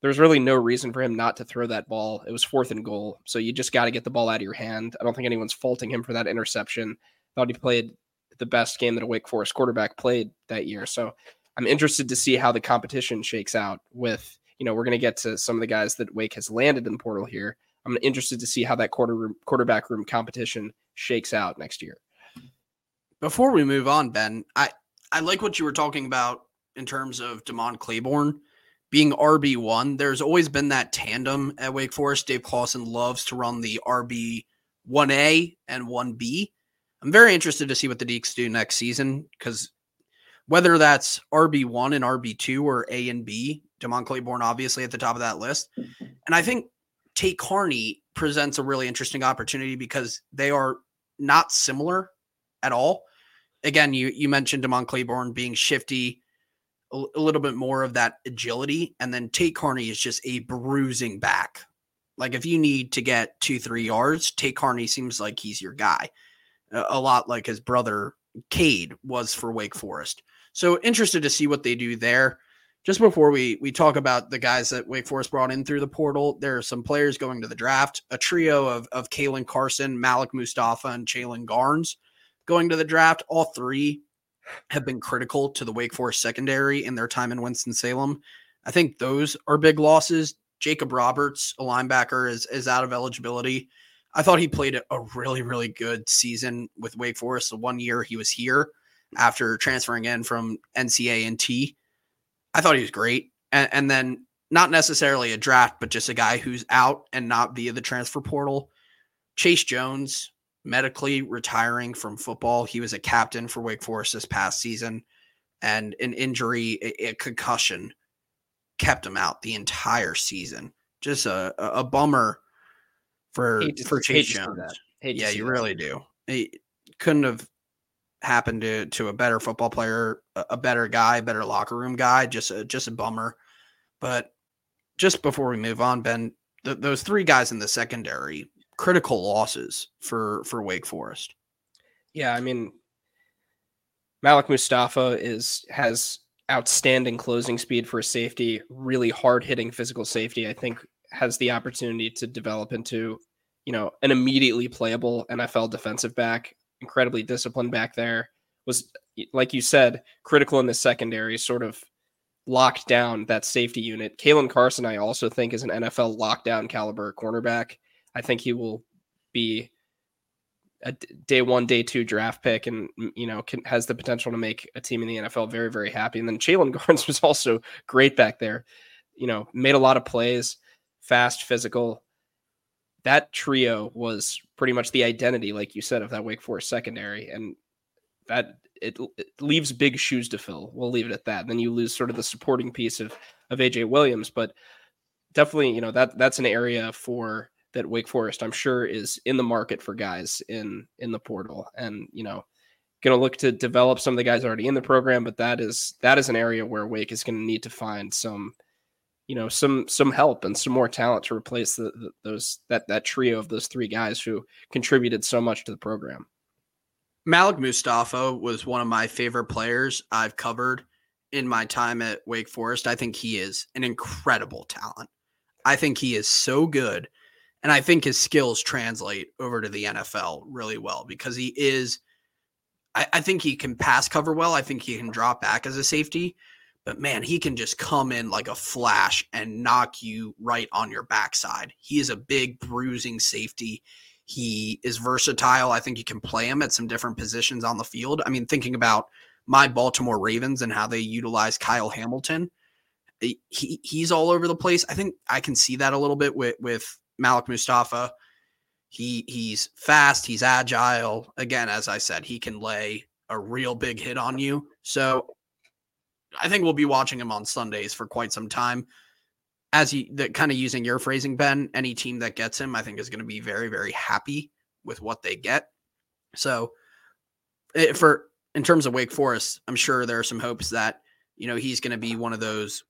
S2: there was really no reason for him not to throw that ball. It was fourth and goal, so you just got to get the ball out of your hand. I don't think anyone's faulting him for that interception. Thought he played the best game that a Wake Forest quarterback played that year. So I'm interested to see how the competition shakes out with, you know, we're going to get to some of the guys that Wake has landed in the portal here. I'm interested to see how that quarter room, quarterback room competition shakes out next year.
S1: Before we move on, Ben, I, I like what you were talking about in terms of Demond Claiborne being RB1. There's always been that tandem at Wake Forest. Dave Clawson loves to run the RB 1A and 1B. I'm very interested to see what the Deacs do next season because whether that's RB1 and RB2 or A and B, Demond Claiborne obviously at the top of that list. And I think Tate Carney presents a really interesting opportunity because they are not similar at all. Again, you you mentioned Demond Claiborne being shifty, a, a little bit more of that agility, and then Tate Carney is just a bruising back. Like if you need to get two three yards, Tate Carney seems like he's your guy, a, a lot like his brother Cade was for Wake Forest. So interested to see what they do there. Just before we we talk about the guys that Wake Forest brought in through the portal, there are some players going to the draft. A trio of of Caelen Carson, Malik Mustapha, and Chelen Garnes going to the draft. All three have been critical to the Wake Forest secondary in their time in Winston Salem. I think those are big losses. Jacob Roberts, a linebacker, is is out of eligibility. I thought he played a really really good season with Wake Forest. The one year he was here after transferring in from NCA and T. I thought he was great. And, and then not necessarily a draft, but just a guy who's out and not via the transfer portal. Chase Jones, medically retiring from football. He was a captain for Wake Forest this past season, and an injury, a, a concussion, kept him out the entire season. Just a, a, bummer for for Chase Jones. Yeah, you that. really do. He couldn't have happened to to a better football player, a better guy, better locker room guy. Just a just a bummer. But just before we move on, Ben, th- those three guys in the secondary, critical losses for for Wake Forest.
S2: Yeah, I mean, Malik Mustapha is has outstanding closing speed for a safety, really hard hitting physical safety. I think has the opportunity to develop into you know, an immediately playable NFL defensive back, incredibly disciplined back there. Was like you said, critical in the secondary, sort of locked down that safety unit. Caelen Carson, I also think, is an NFL lockdown caliber cornerback. I think he will be a day one, day two draft pick, and you know can, has the potential to make a team in the NFL very, very happy. And then Chelen Garnes was also great back there. You know, made a lot of plays, fast, physical. That trio was pretty much the identity, like you said, of that Wake Forest secondary, and that it, it leaves big shoes to fill. We'll leave it at that. then you lose sort of the supporting piece of of AJ Williams, but definitely, you know that that's an area for that Wake Forest, I'm sure, is in the market for guys in in the portal, and you know, going to look to develop some of the guys already in the program. But that is that is an area where Wake is going to need to find some, you know, some some help and some more talent to replace the, the, those that that trio of those three guys who contributed so much to the program.
S1: Malik Mustapha was one of my favorite players I've covered in my time at Wake Forest. I think he is an incredible talent. I think he is so good and I think his skills translate over to the NFL really well because he is, I, I, think he can pass cover well. I think he can drop back as a safety, but man, he can just come in like a flash and knock you right on your backside. He is a big bruising safety. He is versatile. I think you can play him at some different positions on the field. I mean, thinking about my Baltimore Ravens and how they utilize Kyle Hamilton, he he's all over the place. I think I can see that a little bit with with Malik Mustapha. He he's fast, he's agile. Again, as I said, he can lay a real big hit on you. So I think we'll be watching him on Sundays for quite some time. As you that kind of using your phrasing, Ben, any team that gets him, I think is going to be very, very happy with what they get. So it, eh, for in terms of Wake Forest, I'm sure there are some hopes that, you know, he's going to be one of those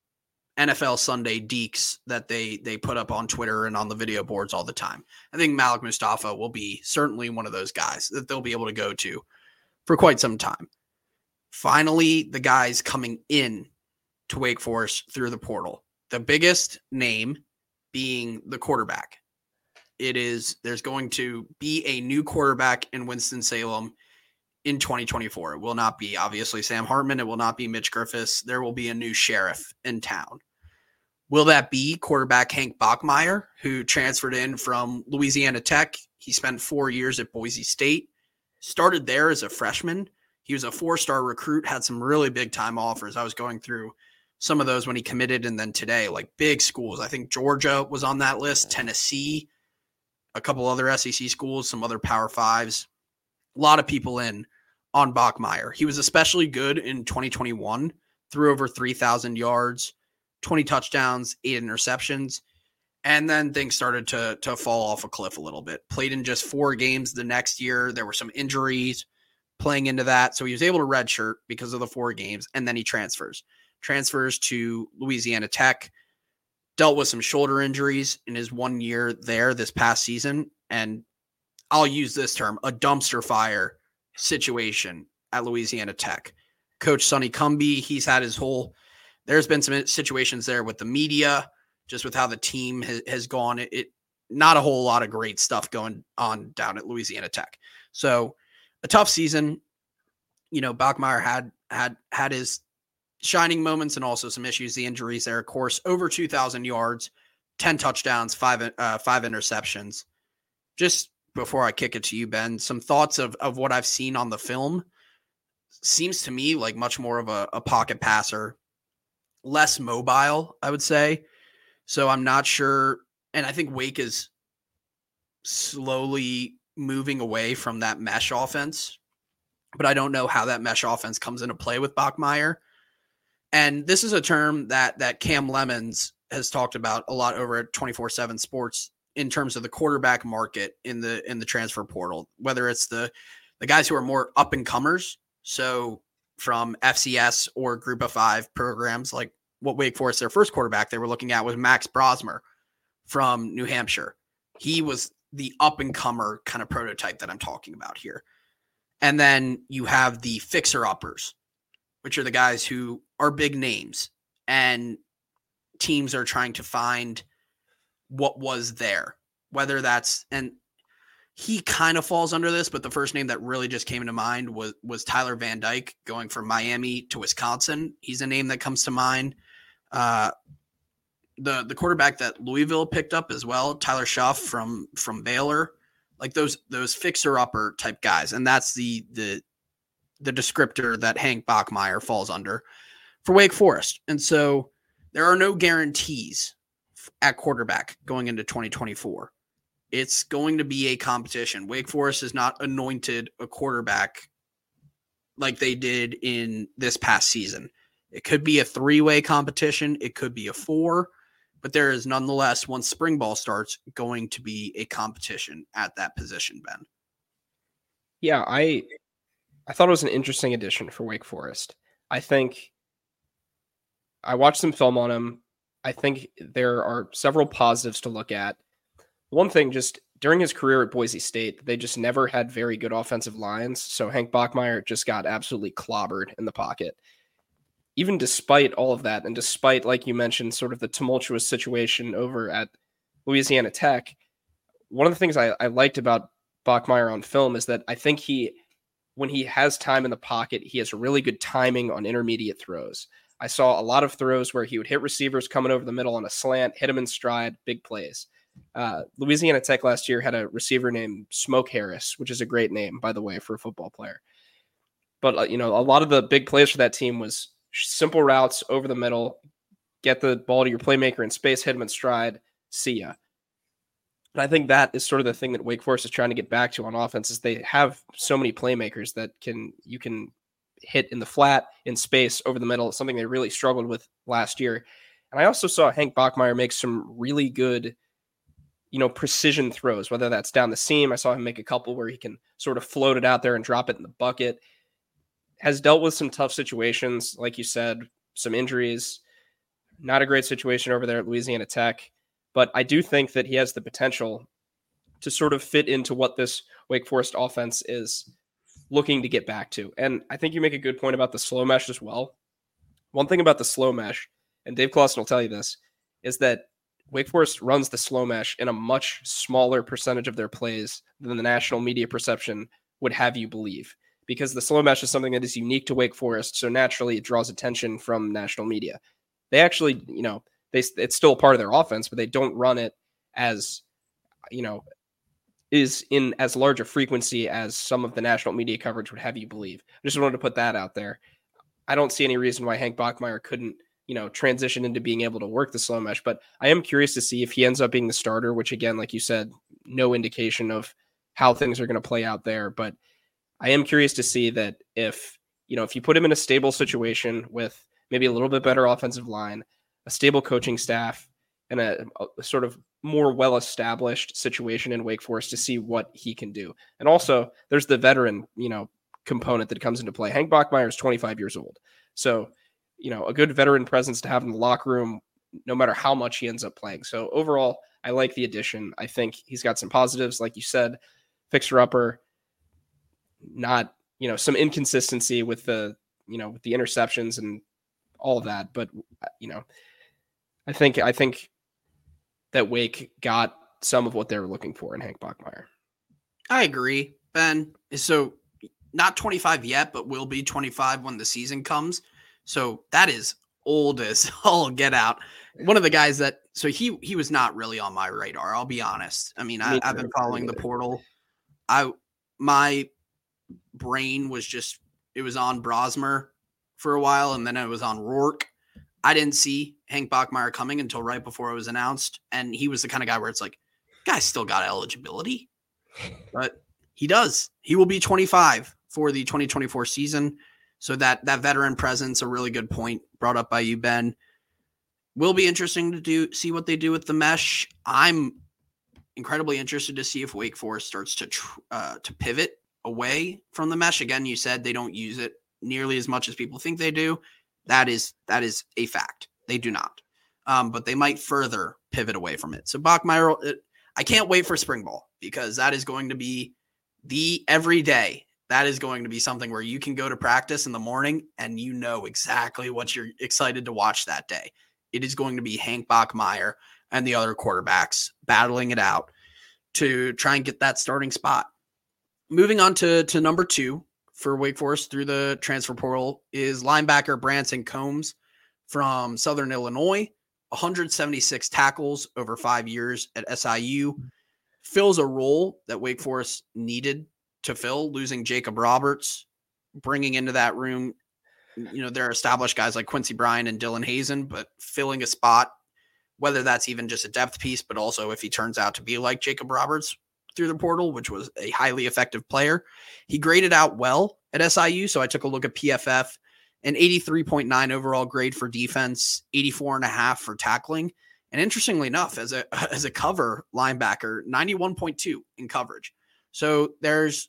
S1: NFL Sunday Deacs that they they put up on Twitter and on the video boards all the time. I think Malik Mustapha will be certainly one of those guys that they'll be able to go to for quite some time. Finally, the guys coming in to Wake Forest through the portal. The biggest name being the quarterback. It is there's going to be a new quarterback in Winston-Salem in 2024. It will not be obviously Sam Hartman. It will not be Mitch Griffis. There will be a new sheriff in town. Will that be quarterback Hank Bachmeier, who transferred in from Louisiana Tech? He spent four years at Boise State, started there as a freshman. He was a four star recruit, had some really big time offers. I was going through some of those when he committed, and then today, like big schools. I think Georgia was on that list, Tennessee, a couple other SEC schools, some other Power Fives. A lot of people in on Bachmeier. He was especially good in 2021, threw over 3,000 yards, 20 touchdowns, eight interceptions. And then things started to, to fall off a cliff a little bit. Played in just four games the next year. There were some injuries playing into that. So he was able to redshirt because of the four games. And then he transfers, transfers to Louisiana Tech, dealt with some shoulder injuries in his one year there this past season. And I'll use this term a dumpster fire situation at Louisiana Tech. Coach Sonny Cumbie, he's had his whole. There's been some situations there with the media, just with how the team has, has gone. It, it not a whole lot of great stuff going on down at Louisiana Tech. So a tough season. You know, Bachmeier had had had his shining moments and also some issues. The injuries there, of course, over 2,000 yards, 10 touchdowns, five uh, five interceptions. Just before I kick it to you, Ben, some thoughts of, of what I've seen on the film. Seems to me like much more of a, a pocket passer, less mobile, I would say. So I'm not sure. And I think Wake is slowly moving away from that mesh offense, but I don't know how that mesh offense comes into play with Bachmeier. And this is a term that that Cam Lemons has talked about a lot over at 24/7 Sports in terms of the quarterback market in the in the transfer portal, whether it's the the guys who are more up and comers, so from FCS or Group of Five programs, like what Wake Forest their first quarterback they were looking at was Max Brosmer from New Hampshire. He was the up and comer kind of prototype that I'm talking about here. And then you have the fixer uppers, which are the guys who are big names and teams are trying to find what was there, whether that's and he kind of falls under this, but the first name that really just came into mind was was Tyler Van Dyke going from Miami to Wisconsin. He's a name that comes to mind. Uh, the the quarterback that Louisville picked up as well, Tyler Shough from from Baylor, like those those fixer upper type guys, and that's the the the descriptor that Hank Bachmeier falls under for Wake Forest. And so there are no guarantees at quarterback going into 2024. It's going to be a competition. Wake Forest has not anointed a quarterback like they did in this past season. It could be a three way competition, it could be a four, but there is nonetheless, once spring ball starts, going to be a competition at that position, Ben.
S2: Yeah, I I thought it was an interesting addition for Wake Forest. I think I watched some film on him. I think there are several positives to look at. One thing, just during his career at Boise State, they just never had very good offensive lines. So Hank Bachmeier just got absolutely clobbered in the pocket. Even despite all of that, and despite, like you mentioned, sort of the tumultuous situation over at Louisiana Tech, one of the things I, I liked about Bachmeier on film is that I think he, when he has time in the pocket, he has really good timing on intermediate throws. I saw a lot of throws where he would hit receivers coming over the middle on a slant, hit them in stride, big plays. Uh, Louisiana Tech last year had a receiver named Smoke Harris, which is a great name, by the way, for a football player. But uh, you know, a lot of the big plays for that team was simple routes over the middle, get the ball to your playmaker in space, hit him in stride, see ya. And I think that is sort of the thing that Wake Forest is trying to get back to on offense is they have so many playmakers that can you can hit in the flat in space over the middle, something they really struggled with last year. And I also saw Hank Bachmeier make some really good you know, precision throws, whether that's down the seam. I saw him make a couple where he can sort of float it out there and drop it in the bucket. Has dealt with some tough situations, like you said, some injuries. Not a great situation over there at Louisiana Tech, but I do think that he has the potential to sort of fit into what this Wake Forest offense is looking to get back to. And I think you make a good point about the slow mesh as well. One thing about the slow mesh, and Dave Clawson will tell you this, is that Wake Forest runs the slow mesh in a much smaller percentage of their plays than the national media perception would have you believe. Because the slow mesh is something that is unique to Wake Forest, so naturally it draws attention from national media. They actually, you know, they it's still part of their offense, but they don't run it as, you know, is in as large a frequency as some of the national media coverage would have you believe. I just wanted to put that out there. I don't see any reason why Hank Bachmeier couldn't you know, transition into being able to work the slow mesh. But I am curious to see if he ends up being the starter, which again, like you said, no indication of how things are going to play out there. But I am curious to see that if, you know, if you put him in a stable situation with maybe a little bit better offensive line, a stable coaching staff, and a, a sort of more well established situation in Wake Forest to see what he can do. And also, there's the veteran, you know, component that comes into play. Hank Bachmeier is 25 years old. So you know, a good veteran presence to have in the locker room, no matter how much he ends up playing. So overall, I like the addition. I think he's got some positives, like you said, fixer upper, not, you know, some inconsistency with the, you know, with the interceptions and all of that. But, uh, you know, I think, I think that Wake got some of what they were looking for in Hank Bachmeier
S1: I agree, Ben. So not 25 yet, but will be 25 when the season comes. So that is old as all get out. One of the guys that so he he was not really on my radar. I'll be honest. I mean, I, I, have been following the portal. I my brain was just it was on Brosmer for a while, and then it was on Rourke. I didn't see Hank Bachmeier coming until right before it was announced, and he was the kind of guy where it's like, guy still got eligibility, but he does. He will be 25 for the 2024 season. So that that veteran presence, a really good point brought up by you, Ben. Will be interesting to do see what they do with the mesh. I'm incredibly interested to see if Wake Forest starts to tr- uh, to pivot away from the mesh. Again, you said they don't use it nearly as much as people think they do. That is that is a fact. They do not, um, but they might further pivot away from it. So Bachmeier, uh, I can't wait for spring ball because that is going to be the every day that is going to be something where you can go to practice in the morning and you know exactly what you're excited to watch that day. It is going to be Hank Bachmeier and the other quarterbacks battling it out. to try and get that starting spot. Moving on to to number two for Wake Forest through the transfer portal is linebacker Branson Combs from Southern Illinois. 176 tackles over five years at SIU. Fills a role that Wake Forest needed to fill, losing Jacob Roberts, bringing into that room, you know, there are established guys like Quincy Bryan and Dylan Hazen, but filling a spot, whether that's even just a depth piece, but also if he turns out to be like Jacob Roberts through the portal, which was a highly effective player. He graded out well at SIU. So I took a look at PFF an 83.9 overall grade for defense, 84 and a half for tackling. And interestingly enough, as a as a cover linebacker, 91.2 in coverage. So there's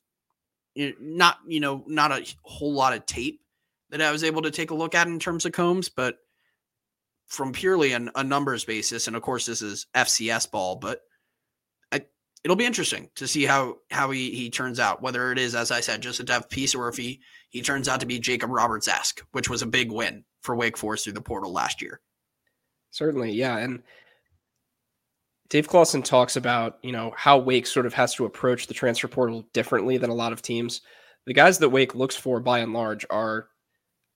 S1: not, you know, not a whole lot of tape that I was able to take a look at in terms of Combs, but from purely an, a numbers basis, and of course this is FCS ball, but it'll be interesting to see how how he he turns out. Whether it is, as I said, just a depth piece, or if he he turns out to be Jacob Roberts esque, which was a big win for Wake Forest through the portal last year.
S2: Certainly, yeah, and Dave Clawson talks about you know how Wake sort of has to approach the transfer portal differently than a lot of teams. The guys that Wake looks for, by and large, are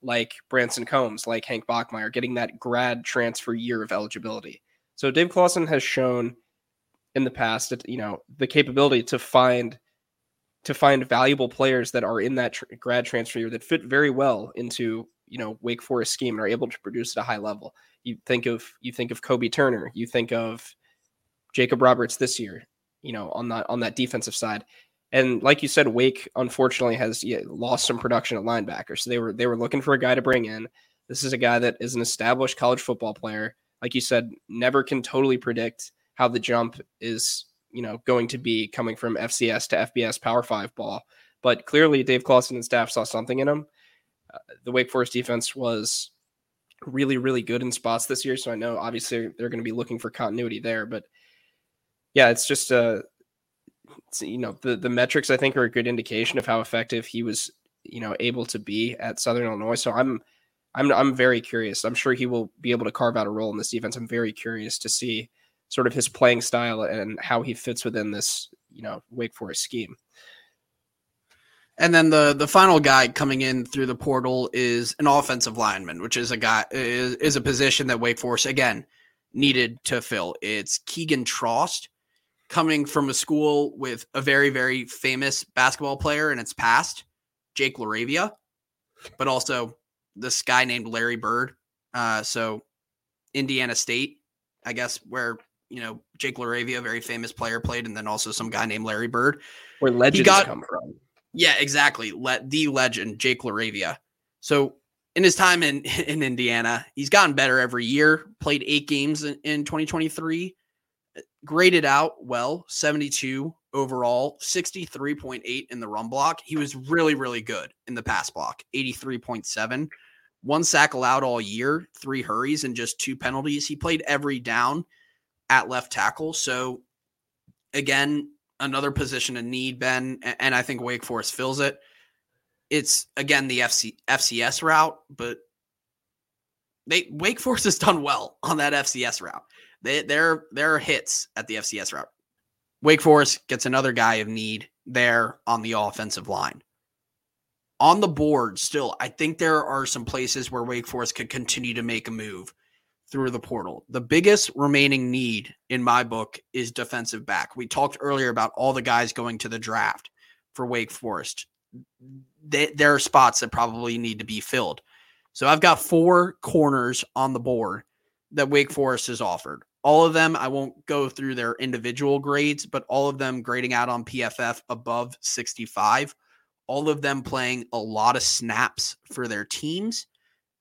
S2: like Branson Combs, like Hank Bachmeier, getting that grad transfer year of eligibility. So Dave Clawson has shown in the past, you know, the capability to find to find valuable players that are in that tr- grad transfer year that fit very well into you know Wake Forest scheme and are able to produce at a high level. You think of you think of Kobie Turner, you think of Jacob Roberts this year, you know, on that on that defensive side. And like you said, Wake unfortunately has yeah, lost some production at linebacker. So they were they were looking for a guy to bring in. This is a guy that is an established college football player. Like you said, never can totally predict how the jump is, you know, going to be coming from FCS to FBS Power Five ball. But clearly, Dave Clawson and staff saw something in him. Uh, the Wake Forest defense was really, really good in spots this year. So I know obviously they're going to be looking for continuity there. But yeah, it's just uh, you know the the metrics I think are a good indication of how effective he was you know able to be at Southern Illinois. So I'm I'm I'm very curious. I'm sure he will be able to carve out a role in this defense. I'm very curious to see sort of his playing style and how he fits within this you know Wake Forest scheme.
S1: And then the the final guy coming in through the portal is an offensive lineman, which is a guy is, is a position that Wake Forest again needed to fill. It's Keegan Trost coming from a school with a very, very famous basketball player in its past, Jake LaRavia, but also this guy named Larry Bird. Uh, so Indiana State, I guess, where you know Jake LaRavia, very famous player, played, and then also some guy named Larry Bird.
S2: Where legends got, come from.
S1: Yeah, exactly. Let the legend, Jake LaRavia. So in his time in in Indiana, he's gotten better every year. Played eight games in, in 2023 uh, graded out well 72 overall 63.8 in the run block he was really really good in the pass block 83.7 one sack allowed all year three hurries and just two penalties he played every down at left tackle so again another position in need ben and i think wake forest fills it it's again the FC, fcs route but they wake forest has done well on that fcs route they, there, there are hits at the FCS route. Wake Forest gets another guy of need there on the offensive line. On the board, still, I think there are some places where Wake Forest could continue to make a move through the portal. The biggest remaining need in my book is defensive back. We talked earlier about all the guys going to the draft for Wake Forest. They, there are spots that probably need to be filled. So I've got four corners on the board that Wake Forest has offered all of them, I won't go through their individual grades, but all of them grading out on PFF above 65. All of them playing a lot of snaps for their teams,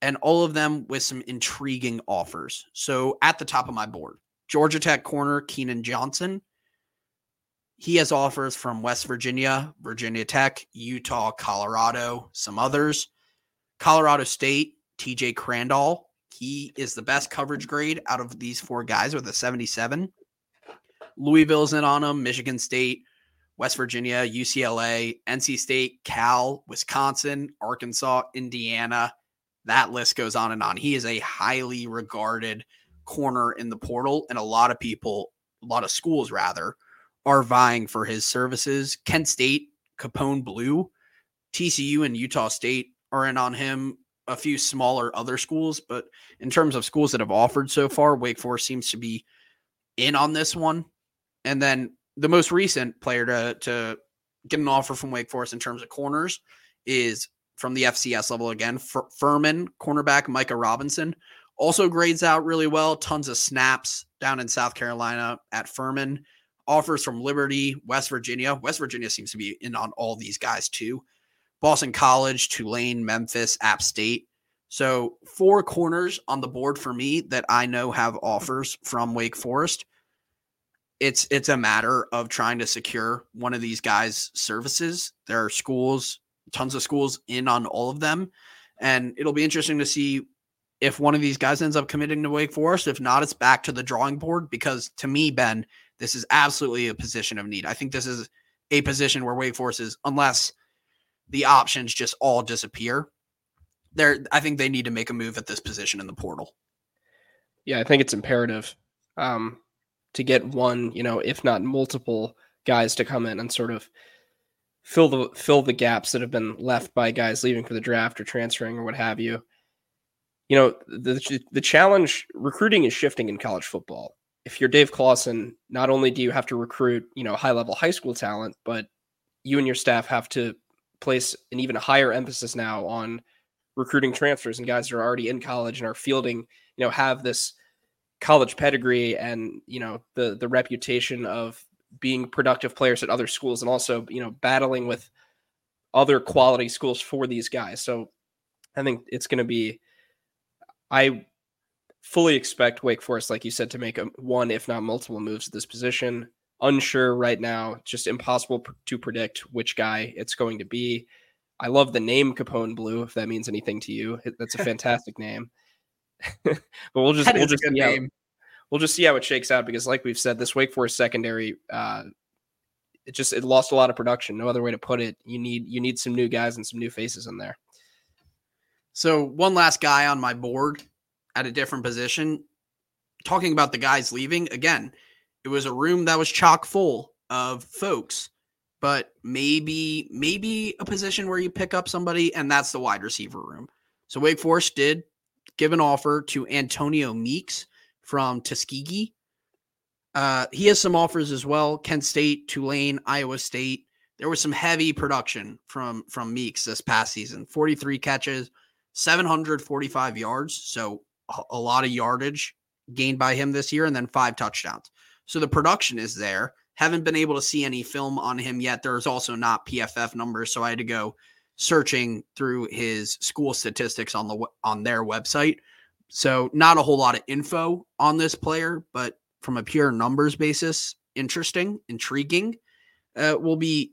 S1: and all of them with some intriguing offers. So at the top of my board, Georgia Tech corner Keenan Johnson. He has offers from West Virginia, Virginia Tech, Utah, Colorado, some others. Colorado State, TJ Crandall, he is the best coverage grade out of these four guys with a 77. Louisville's in on him, Michigan State, West Virginia, UCLA, NC State, Cal, Wisconsin, Arkansas, Indiana. That list goes on and on. He is a highly regarded corner in the portal, and a lot of people, a lot of schools rather, are vying for his services. Kent State, Capone Blue, TCU, and Utah State are in on him. A few smaller other schools, but in terms of schools that have offered so far, Wake Forest seems to be in on this one. And then the most recent player to to get an offer from Wake Forest in terms of corners is from the FCS level again. F- Furman cornerback Micah Robinson also grades out really well. Tons of snaps down in South Carolina at Furman. Offers from Liberty, West Virginia. West Virginia seems to be in on all these guys too. Boston College, Tulane, Memphis, App State. So, four corners on the board for me that I know have offers from Wake Forest. It's it's a matter of trying to secure one of these guys' services. There are schools, tons of schools in on all of them, and it'll be interesting to see if one of these guys ends up committing to Wake Forest. If not, it's back to the drawing board because to me, Ben, this is absolutely a position of need. I think this is a position where Wake Forest is, unless the options just all disappear. There, I think they need to make a move at this position in the portal.
S2: Yeah, I think it's imperative um, to get one, you know, if not multiple guys to come in and sort of fill the fill the gaps that have been left by guys leaving for the draft or transferring or what have you. You know, the the challenge recruiting is shifting in college football. If you're Dave Clawson, not only do you have to recruit, you know, high level high school talent, but you and your staff have to place an even higher emphasis now on recruiting transfers and guys that are already in college and are fielding, you know, have this college pedigree and, you know, the the reputation of being productive players at other schools and also, you know, battling with other quality schools for these guys. So I think it's going to be I fully expect Wake Forest like you said to make a one if not multiple moves at this position unsure right now. Just impossible to predict which guy it's going to be. I love the name Capone Blue, if that means anything to you. That's a fantastic name. but we'll just we'll just see how, we'll just see how it shakes out because, like we've said, this Wake Forest secondary, uh, it just it lost a lot of production. No other way to put it. You need you need some new guys and some new faces in there.
S1: So one last guy on my board at a different position. Talking about the guys leaving again, it was a room that was chock full of folks, but maybe maybe a position where you pick up somebody, and that's the wide receiver room. So Wake Forest did give an offer to Antonio Meeks from Tuskegee. Uh, he has some offers as well: Kent State, Tulane, Iowa State. There was some heavy production from from Meeks this past season: 43 catches, 745 yards. So a lot of yardage gained by him this year, and then five touchdowns. So the production is there. Haven't been able to see any film on him yet. There's also not PFF numbers, so I had to go searching through his school statistics on the on their website. So not a whole lot of info on this player, but from a pure numbers basis, interesting, intriguing. Uh, will be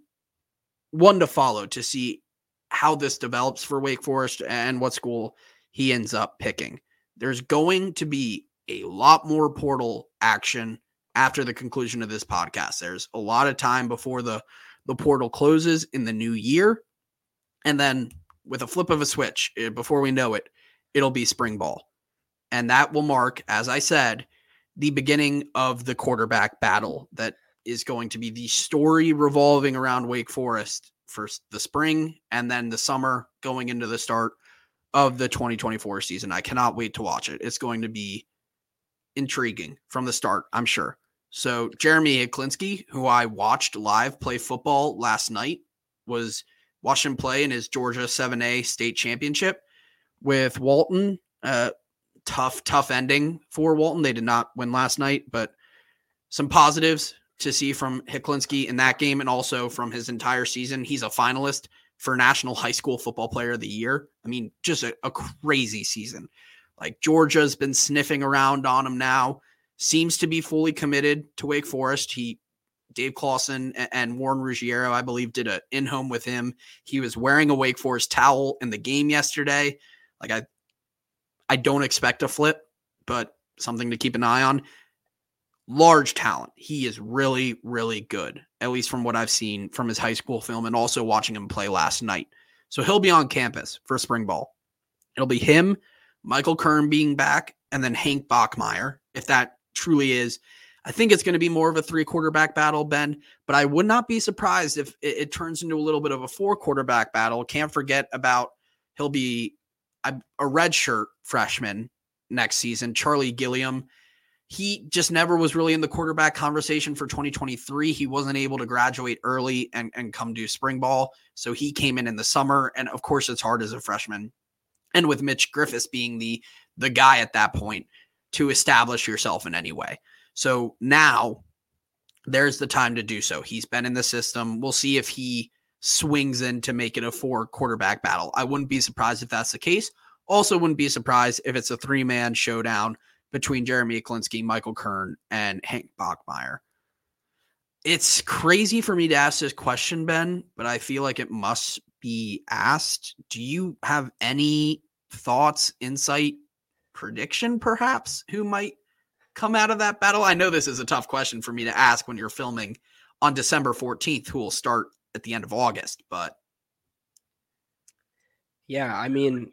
S1: one to follow to see how this develops for Wake Forest and what school he ends up picking. There's going to be a lot more portal action after the conclusion of this podcast. There's a lot of time before the the portal closes in the new year, and then with a flip of a switch, eh, before we know it, it'll be spring ball, and that will mark, as I said, the beginning of the quarterback battle that is going to be the story revolving around Wake Forest for the spring and then the summer going into the start of the 2024 season. I cannot wait to watch it. It's going to be intriguing from the start, I'm sure. So Jeremy Hecklinski, who I watched live play football last night, was watched him play in his Georgia 7A state championship with Walton. Uh, tough, tough ending for Walton. They did not win last night, but some positives to see from Hecklinski in that game and also from his entire season. He's a finalist for National High School Football Player of the Year. I mean, just a, a crazy season. Like Georgia's been sniffing around on him now seems to be fully committed to Wake Forest. He Dave Clawson and Warren Ruggiero, I believe, did an in-home with him. He was wearing a Wake Forest towel in the game yesterday. Like I I don't expect a flip, but something to keep an eye on. Large talent. He is really, really good, at least from what I've seen from his high school film and also watching him play last night. So he'll be on campus for spring ball. It'll be him, Michael Kern being back, and then Hank Bachmeier, if that truly is. I think it's going to be more of a three quarterback battle, Ben, but I would not be surprised if it, it turns into a little bit of a four quarterback battle. Can't forget about he'll be a, redshirt freshman next season, Charlie Gilliam. He just never was really in the quarterback conversation for 2023. He wasn't able to graduate early and, and come do spring ball. So he came in in the summer. And of course, it's hard as a freshman. And with Mitch Griffis being the the guy at that point to establish yourself in any way. So now there's the time to do so. He's been in the system. We'll see if he swings in to make it a four quarterback battle. I wouldn't be surprised if that's the case. Also, wouldn't be surprised if it's a three man showdown between Jeremy Hecklinski, Michael Kern, and Hank Bachmeier. It's crazy for me to ask this question, Ben, but I feel like it must be asked. Do you have any thoughts, insight, prediction, perhaps, who might come out of that battle? I know this is a tough question for me to ask when you're filming on December 14th, who will start at the end of August, but
S2: yeah, I mean,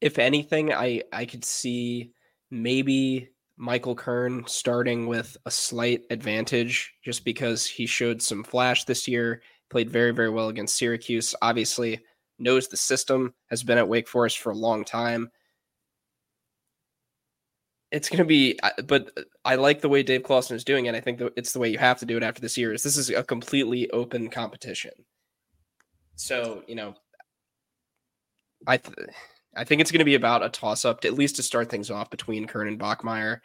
S2: if anything, I I could see maybe Michael Kern starting with a slight advantage just because he showed some flash this year, played very very well against Syracuse. Obviously, knows the system, has been at Wake Forest for a long time it's going to be, uh, but uh, I like the way Dave Clawson is doing it. I think it's the way you have to do it after this year. Is this is a completely open competition. So you know, I th- I think it's going to be about a toss up, at least to start things off between Kern and Bachmeier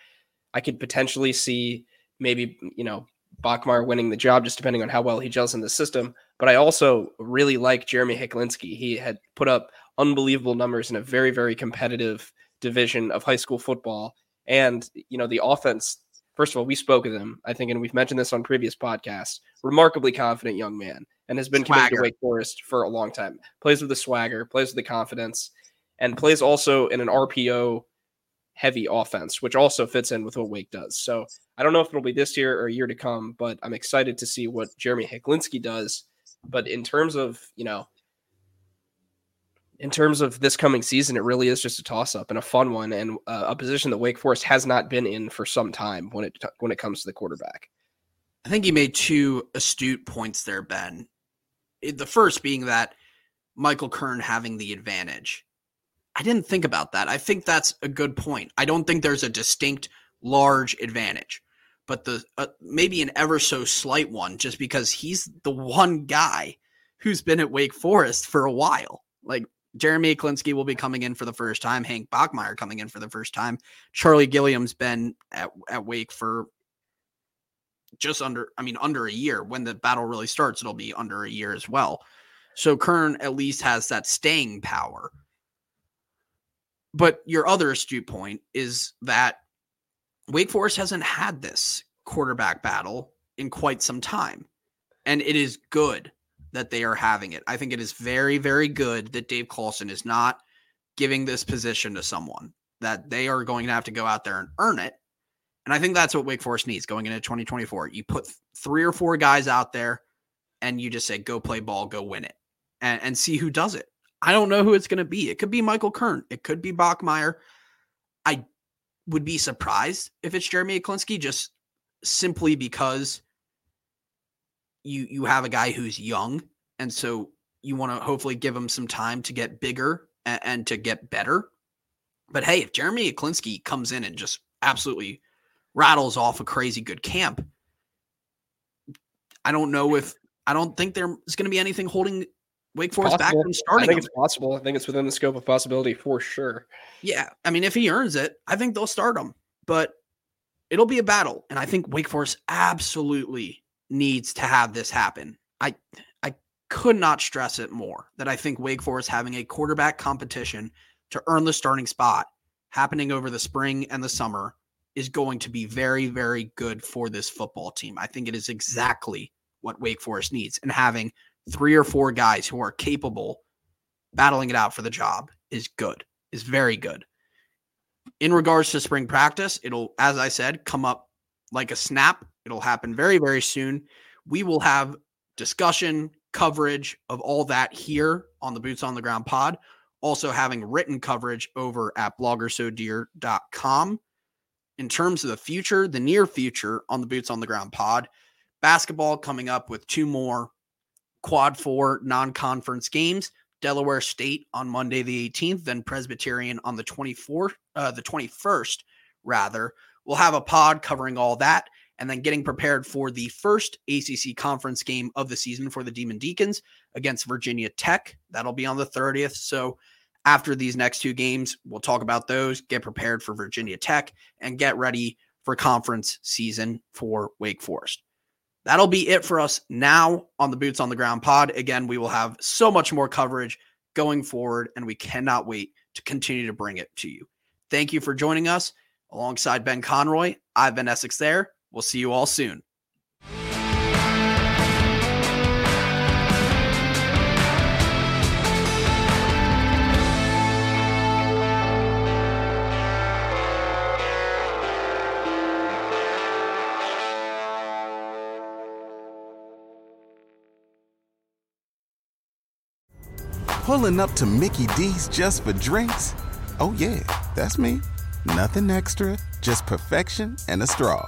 S2: I could potentially see maybe you know Bachmeier winning the job, just depending on how well he gels in the system. But I also really like Jeremy Hecklinski. He had put up unbelievable numbers in a very very competitive division of high school football and, you know, the offense, first of all, we spoke of him, I think, and we've mentioned this on previous podcasts. Remarkably confident young man and has been swagger. committed to Wake Forest for a long time. Plays with the swagger, plays with the confidence, and plays also in an RPO heavy offense, which also fits in with what Wake does. So I don't know if it'll be this year or a year to come, but I'm excited to see what Jeremy Hecklinski does. But in terms of, you know, in terms of this coming season, it really is just a toss up and a fun one, and uh, a position that Wake Forest has not been in for some time when it when it comes to the quarterback.
S1: I think you made two astute points there, Ben. The first being that Michael Kern having the advantage. I didn't think about that. I think that's a good point. I don't think there's a distinct large advantage, but the uh, maybe an ever so slight one, just because he's the one guy who's been at Wake Forest for a while. Like Jeremy Hecklinski will be coming in for the first time. Hank Bachmeier coming in for the first time. Charlie Gilliam's been at, at Wake for just under, I mean, under a year. When the battle really starts, it'll be under a year as well. So Kern at least has that staying power. But your other astute point is that Wake Forest hasn't had this quarterback battle in quite some time. And it is good that they are having it. I think it is very, very good that Dave Clawson is not giving this position to someone that they are going to have to go out there and earn it. And I think that's what Wake Forest needs going into 2024. You put three or four guys out there and you just say, go play ball, go win it, and, and see who does it. I don't know who it's going to be. It could be Michael Kern. It could be Bachmeier. I would be surprised if it's Jeremy Hecklinski just simply because you you have a guy who's young, and so you want to hopefully give him some time to get bigger and, and to get better. But hey, if Jeremy Hecklinski comes in and just absolutely rattles off a crazy good camp, I don't know if I don't think there's going to be anything holding Wake Forest back from starting. I
S2: think him. it's possible. I think it's within the scope of possibility for sure.
S1: Yeah, I mean, if he earns it, I think they'll start him. But it'll be a battle, and I think Wake Forest absolutely needs to have this happen. I I could not stress it more that I think Wake Forest having a quarterback competition to earn the starting spot happening over the spring and the summer is going to be very very good for this football team. I think it is exactly what Wake Forest needs and having three or four guys who are capable battling it out for the job is good. Is very good. In regards to spring practice, it'll as I said come up like a snap It'll happen very, very soon. We will have discussion, coverage of all that here on the Boots on the Ground pod. Also, having written coverage over at bloggersodeer.com. in terms of the future, the near future on the Boots on the Ground pod, basketball coming up with two more quad four non conference games. Delaware State on Monday the 18th, then Presbyterian on the 24th, uh, the 21st, rather. We'll have a pod covering all that and then getting prepared for the first ACC conference game of the season for the Demon Deacons against Virginia Tech. That'll be on the 30th. So after these next two games, we'll talk about those, get prepared for Virginia Tech, and get ready for conference season for Wake Forest. That'll be it for us now on the Boots on the Ground pod. Again, we will have so much more coverage going forward, and we cannot wait to continue to bring it to you. Thank you for joining us. Alongside Ben Conroy, I've been Essex there. We'll see you all soon.
S3: Pulling up to Mickey D's just for drinks? Oh, yeah, that's me. Nothing extra, just perfection and a straw.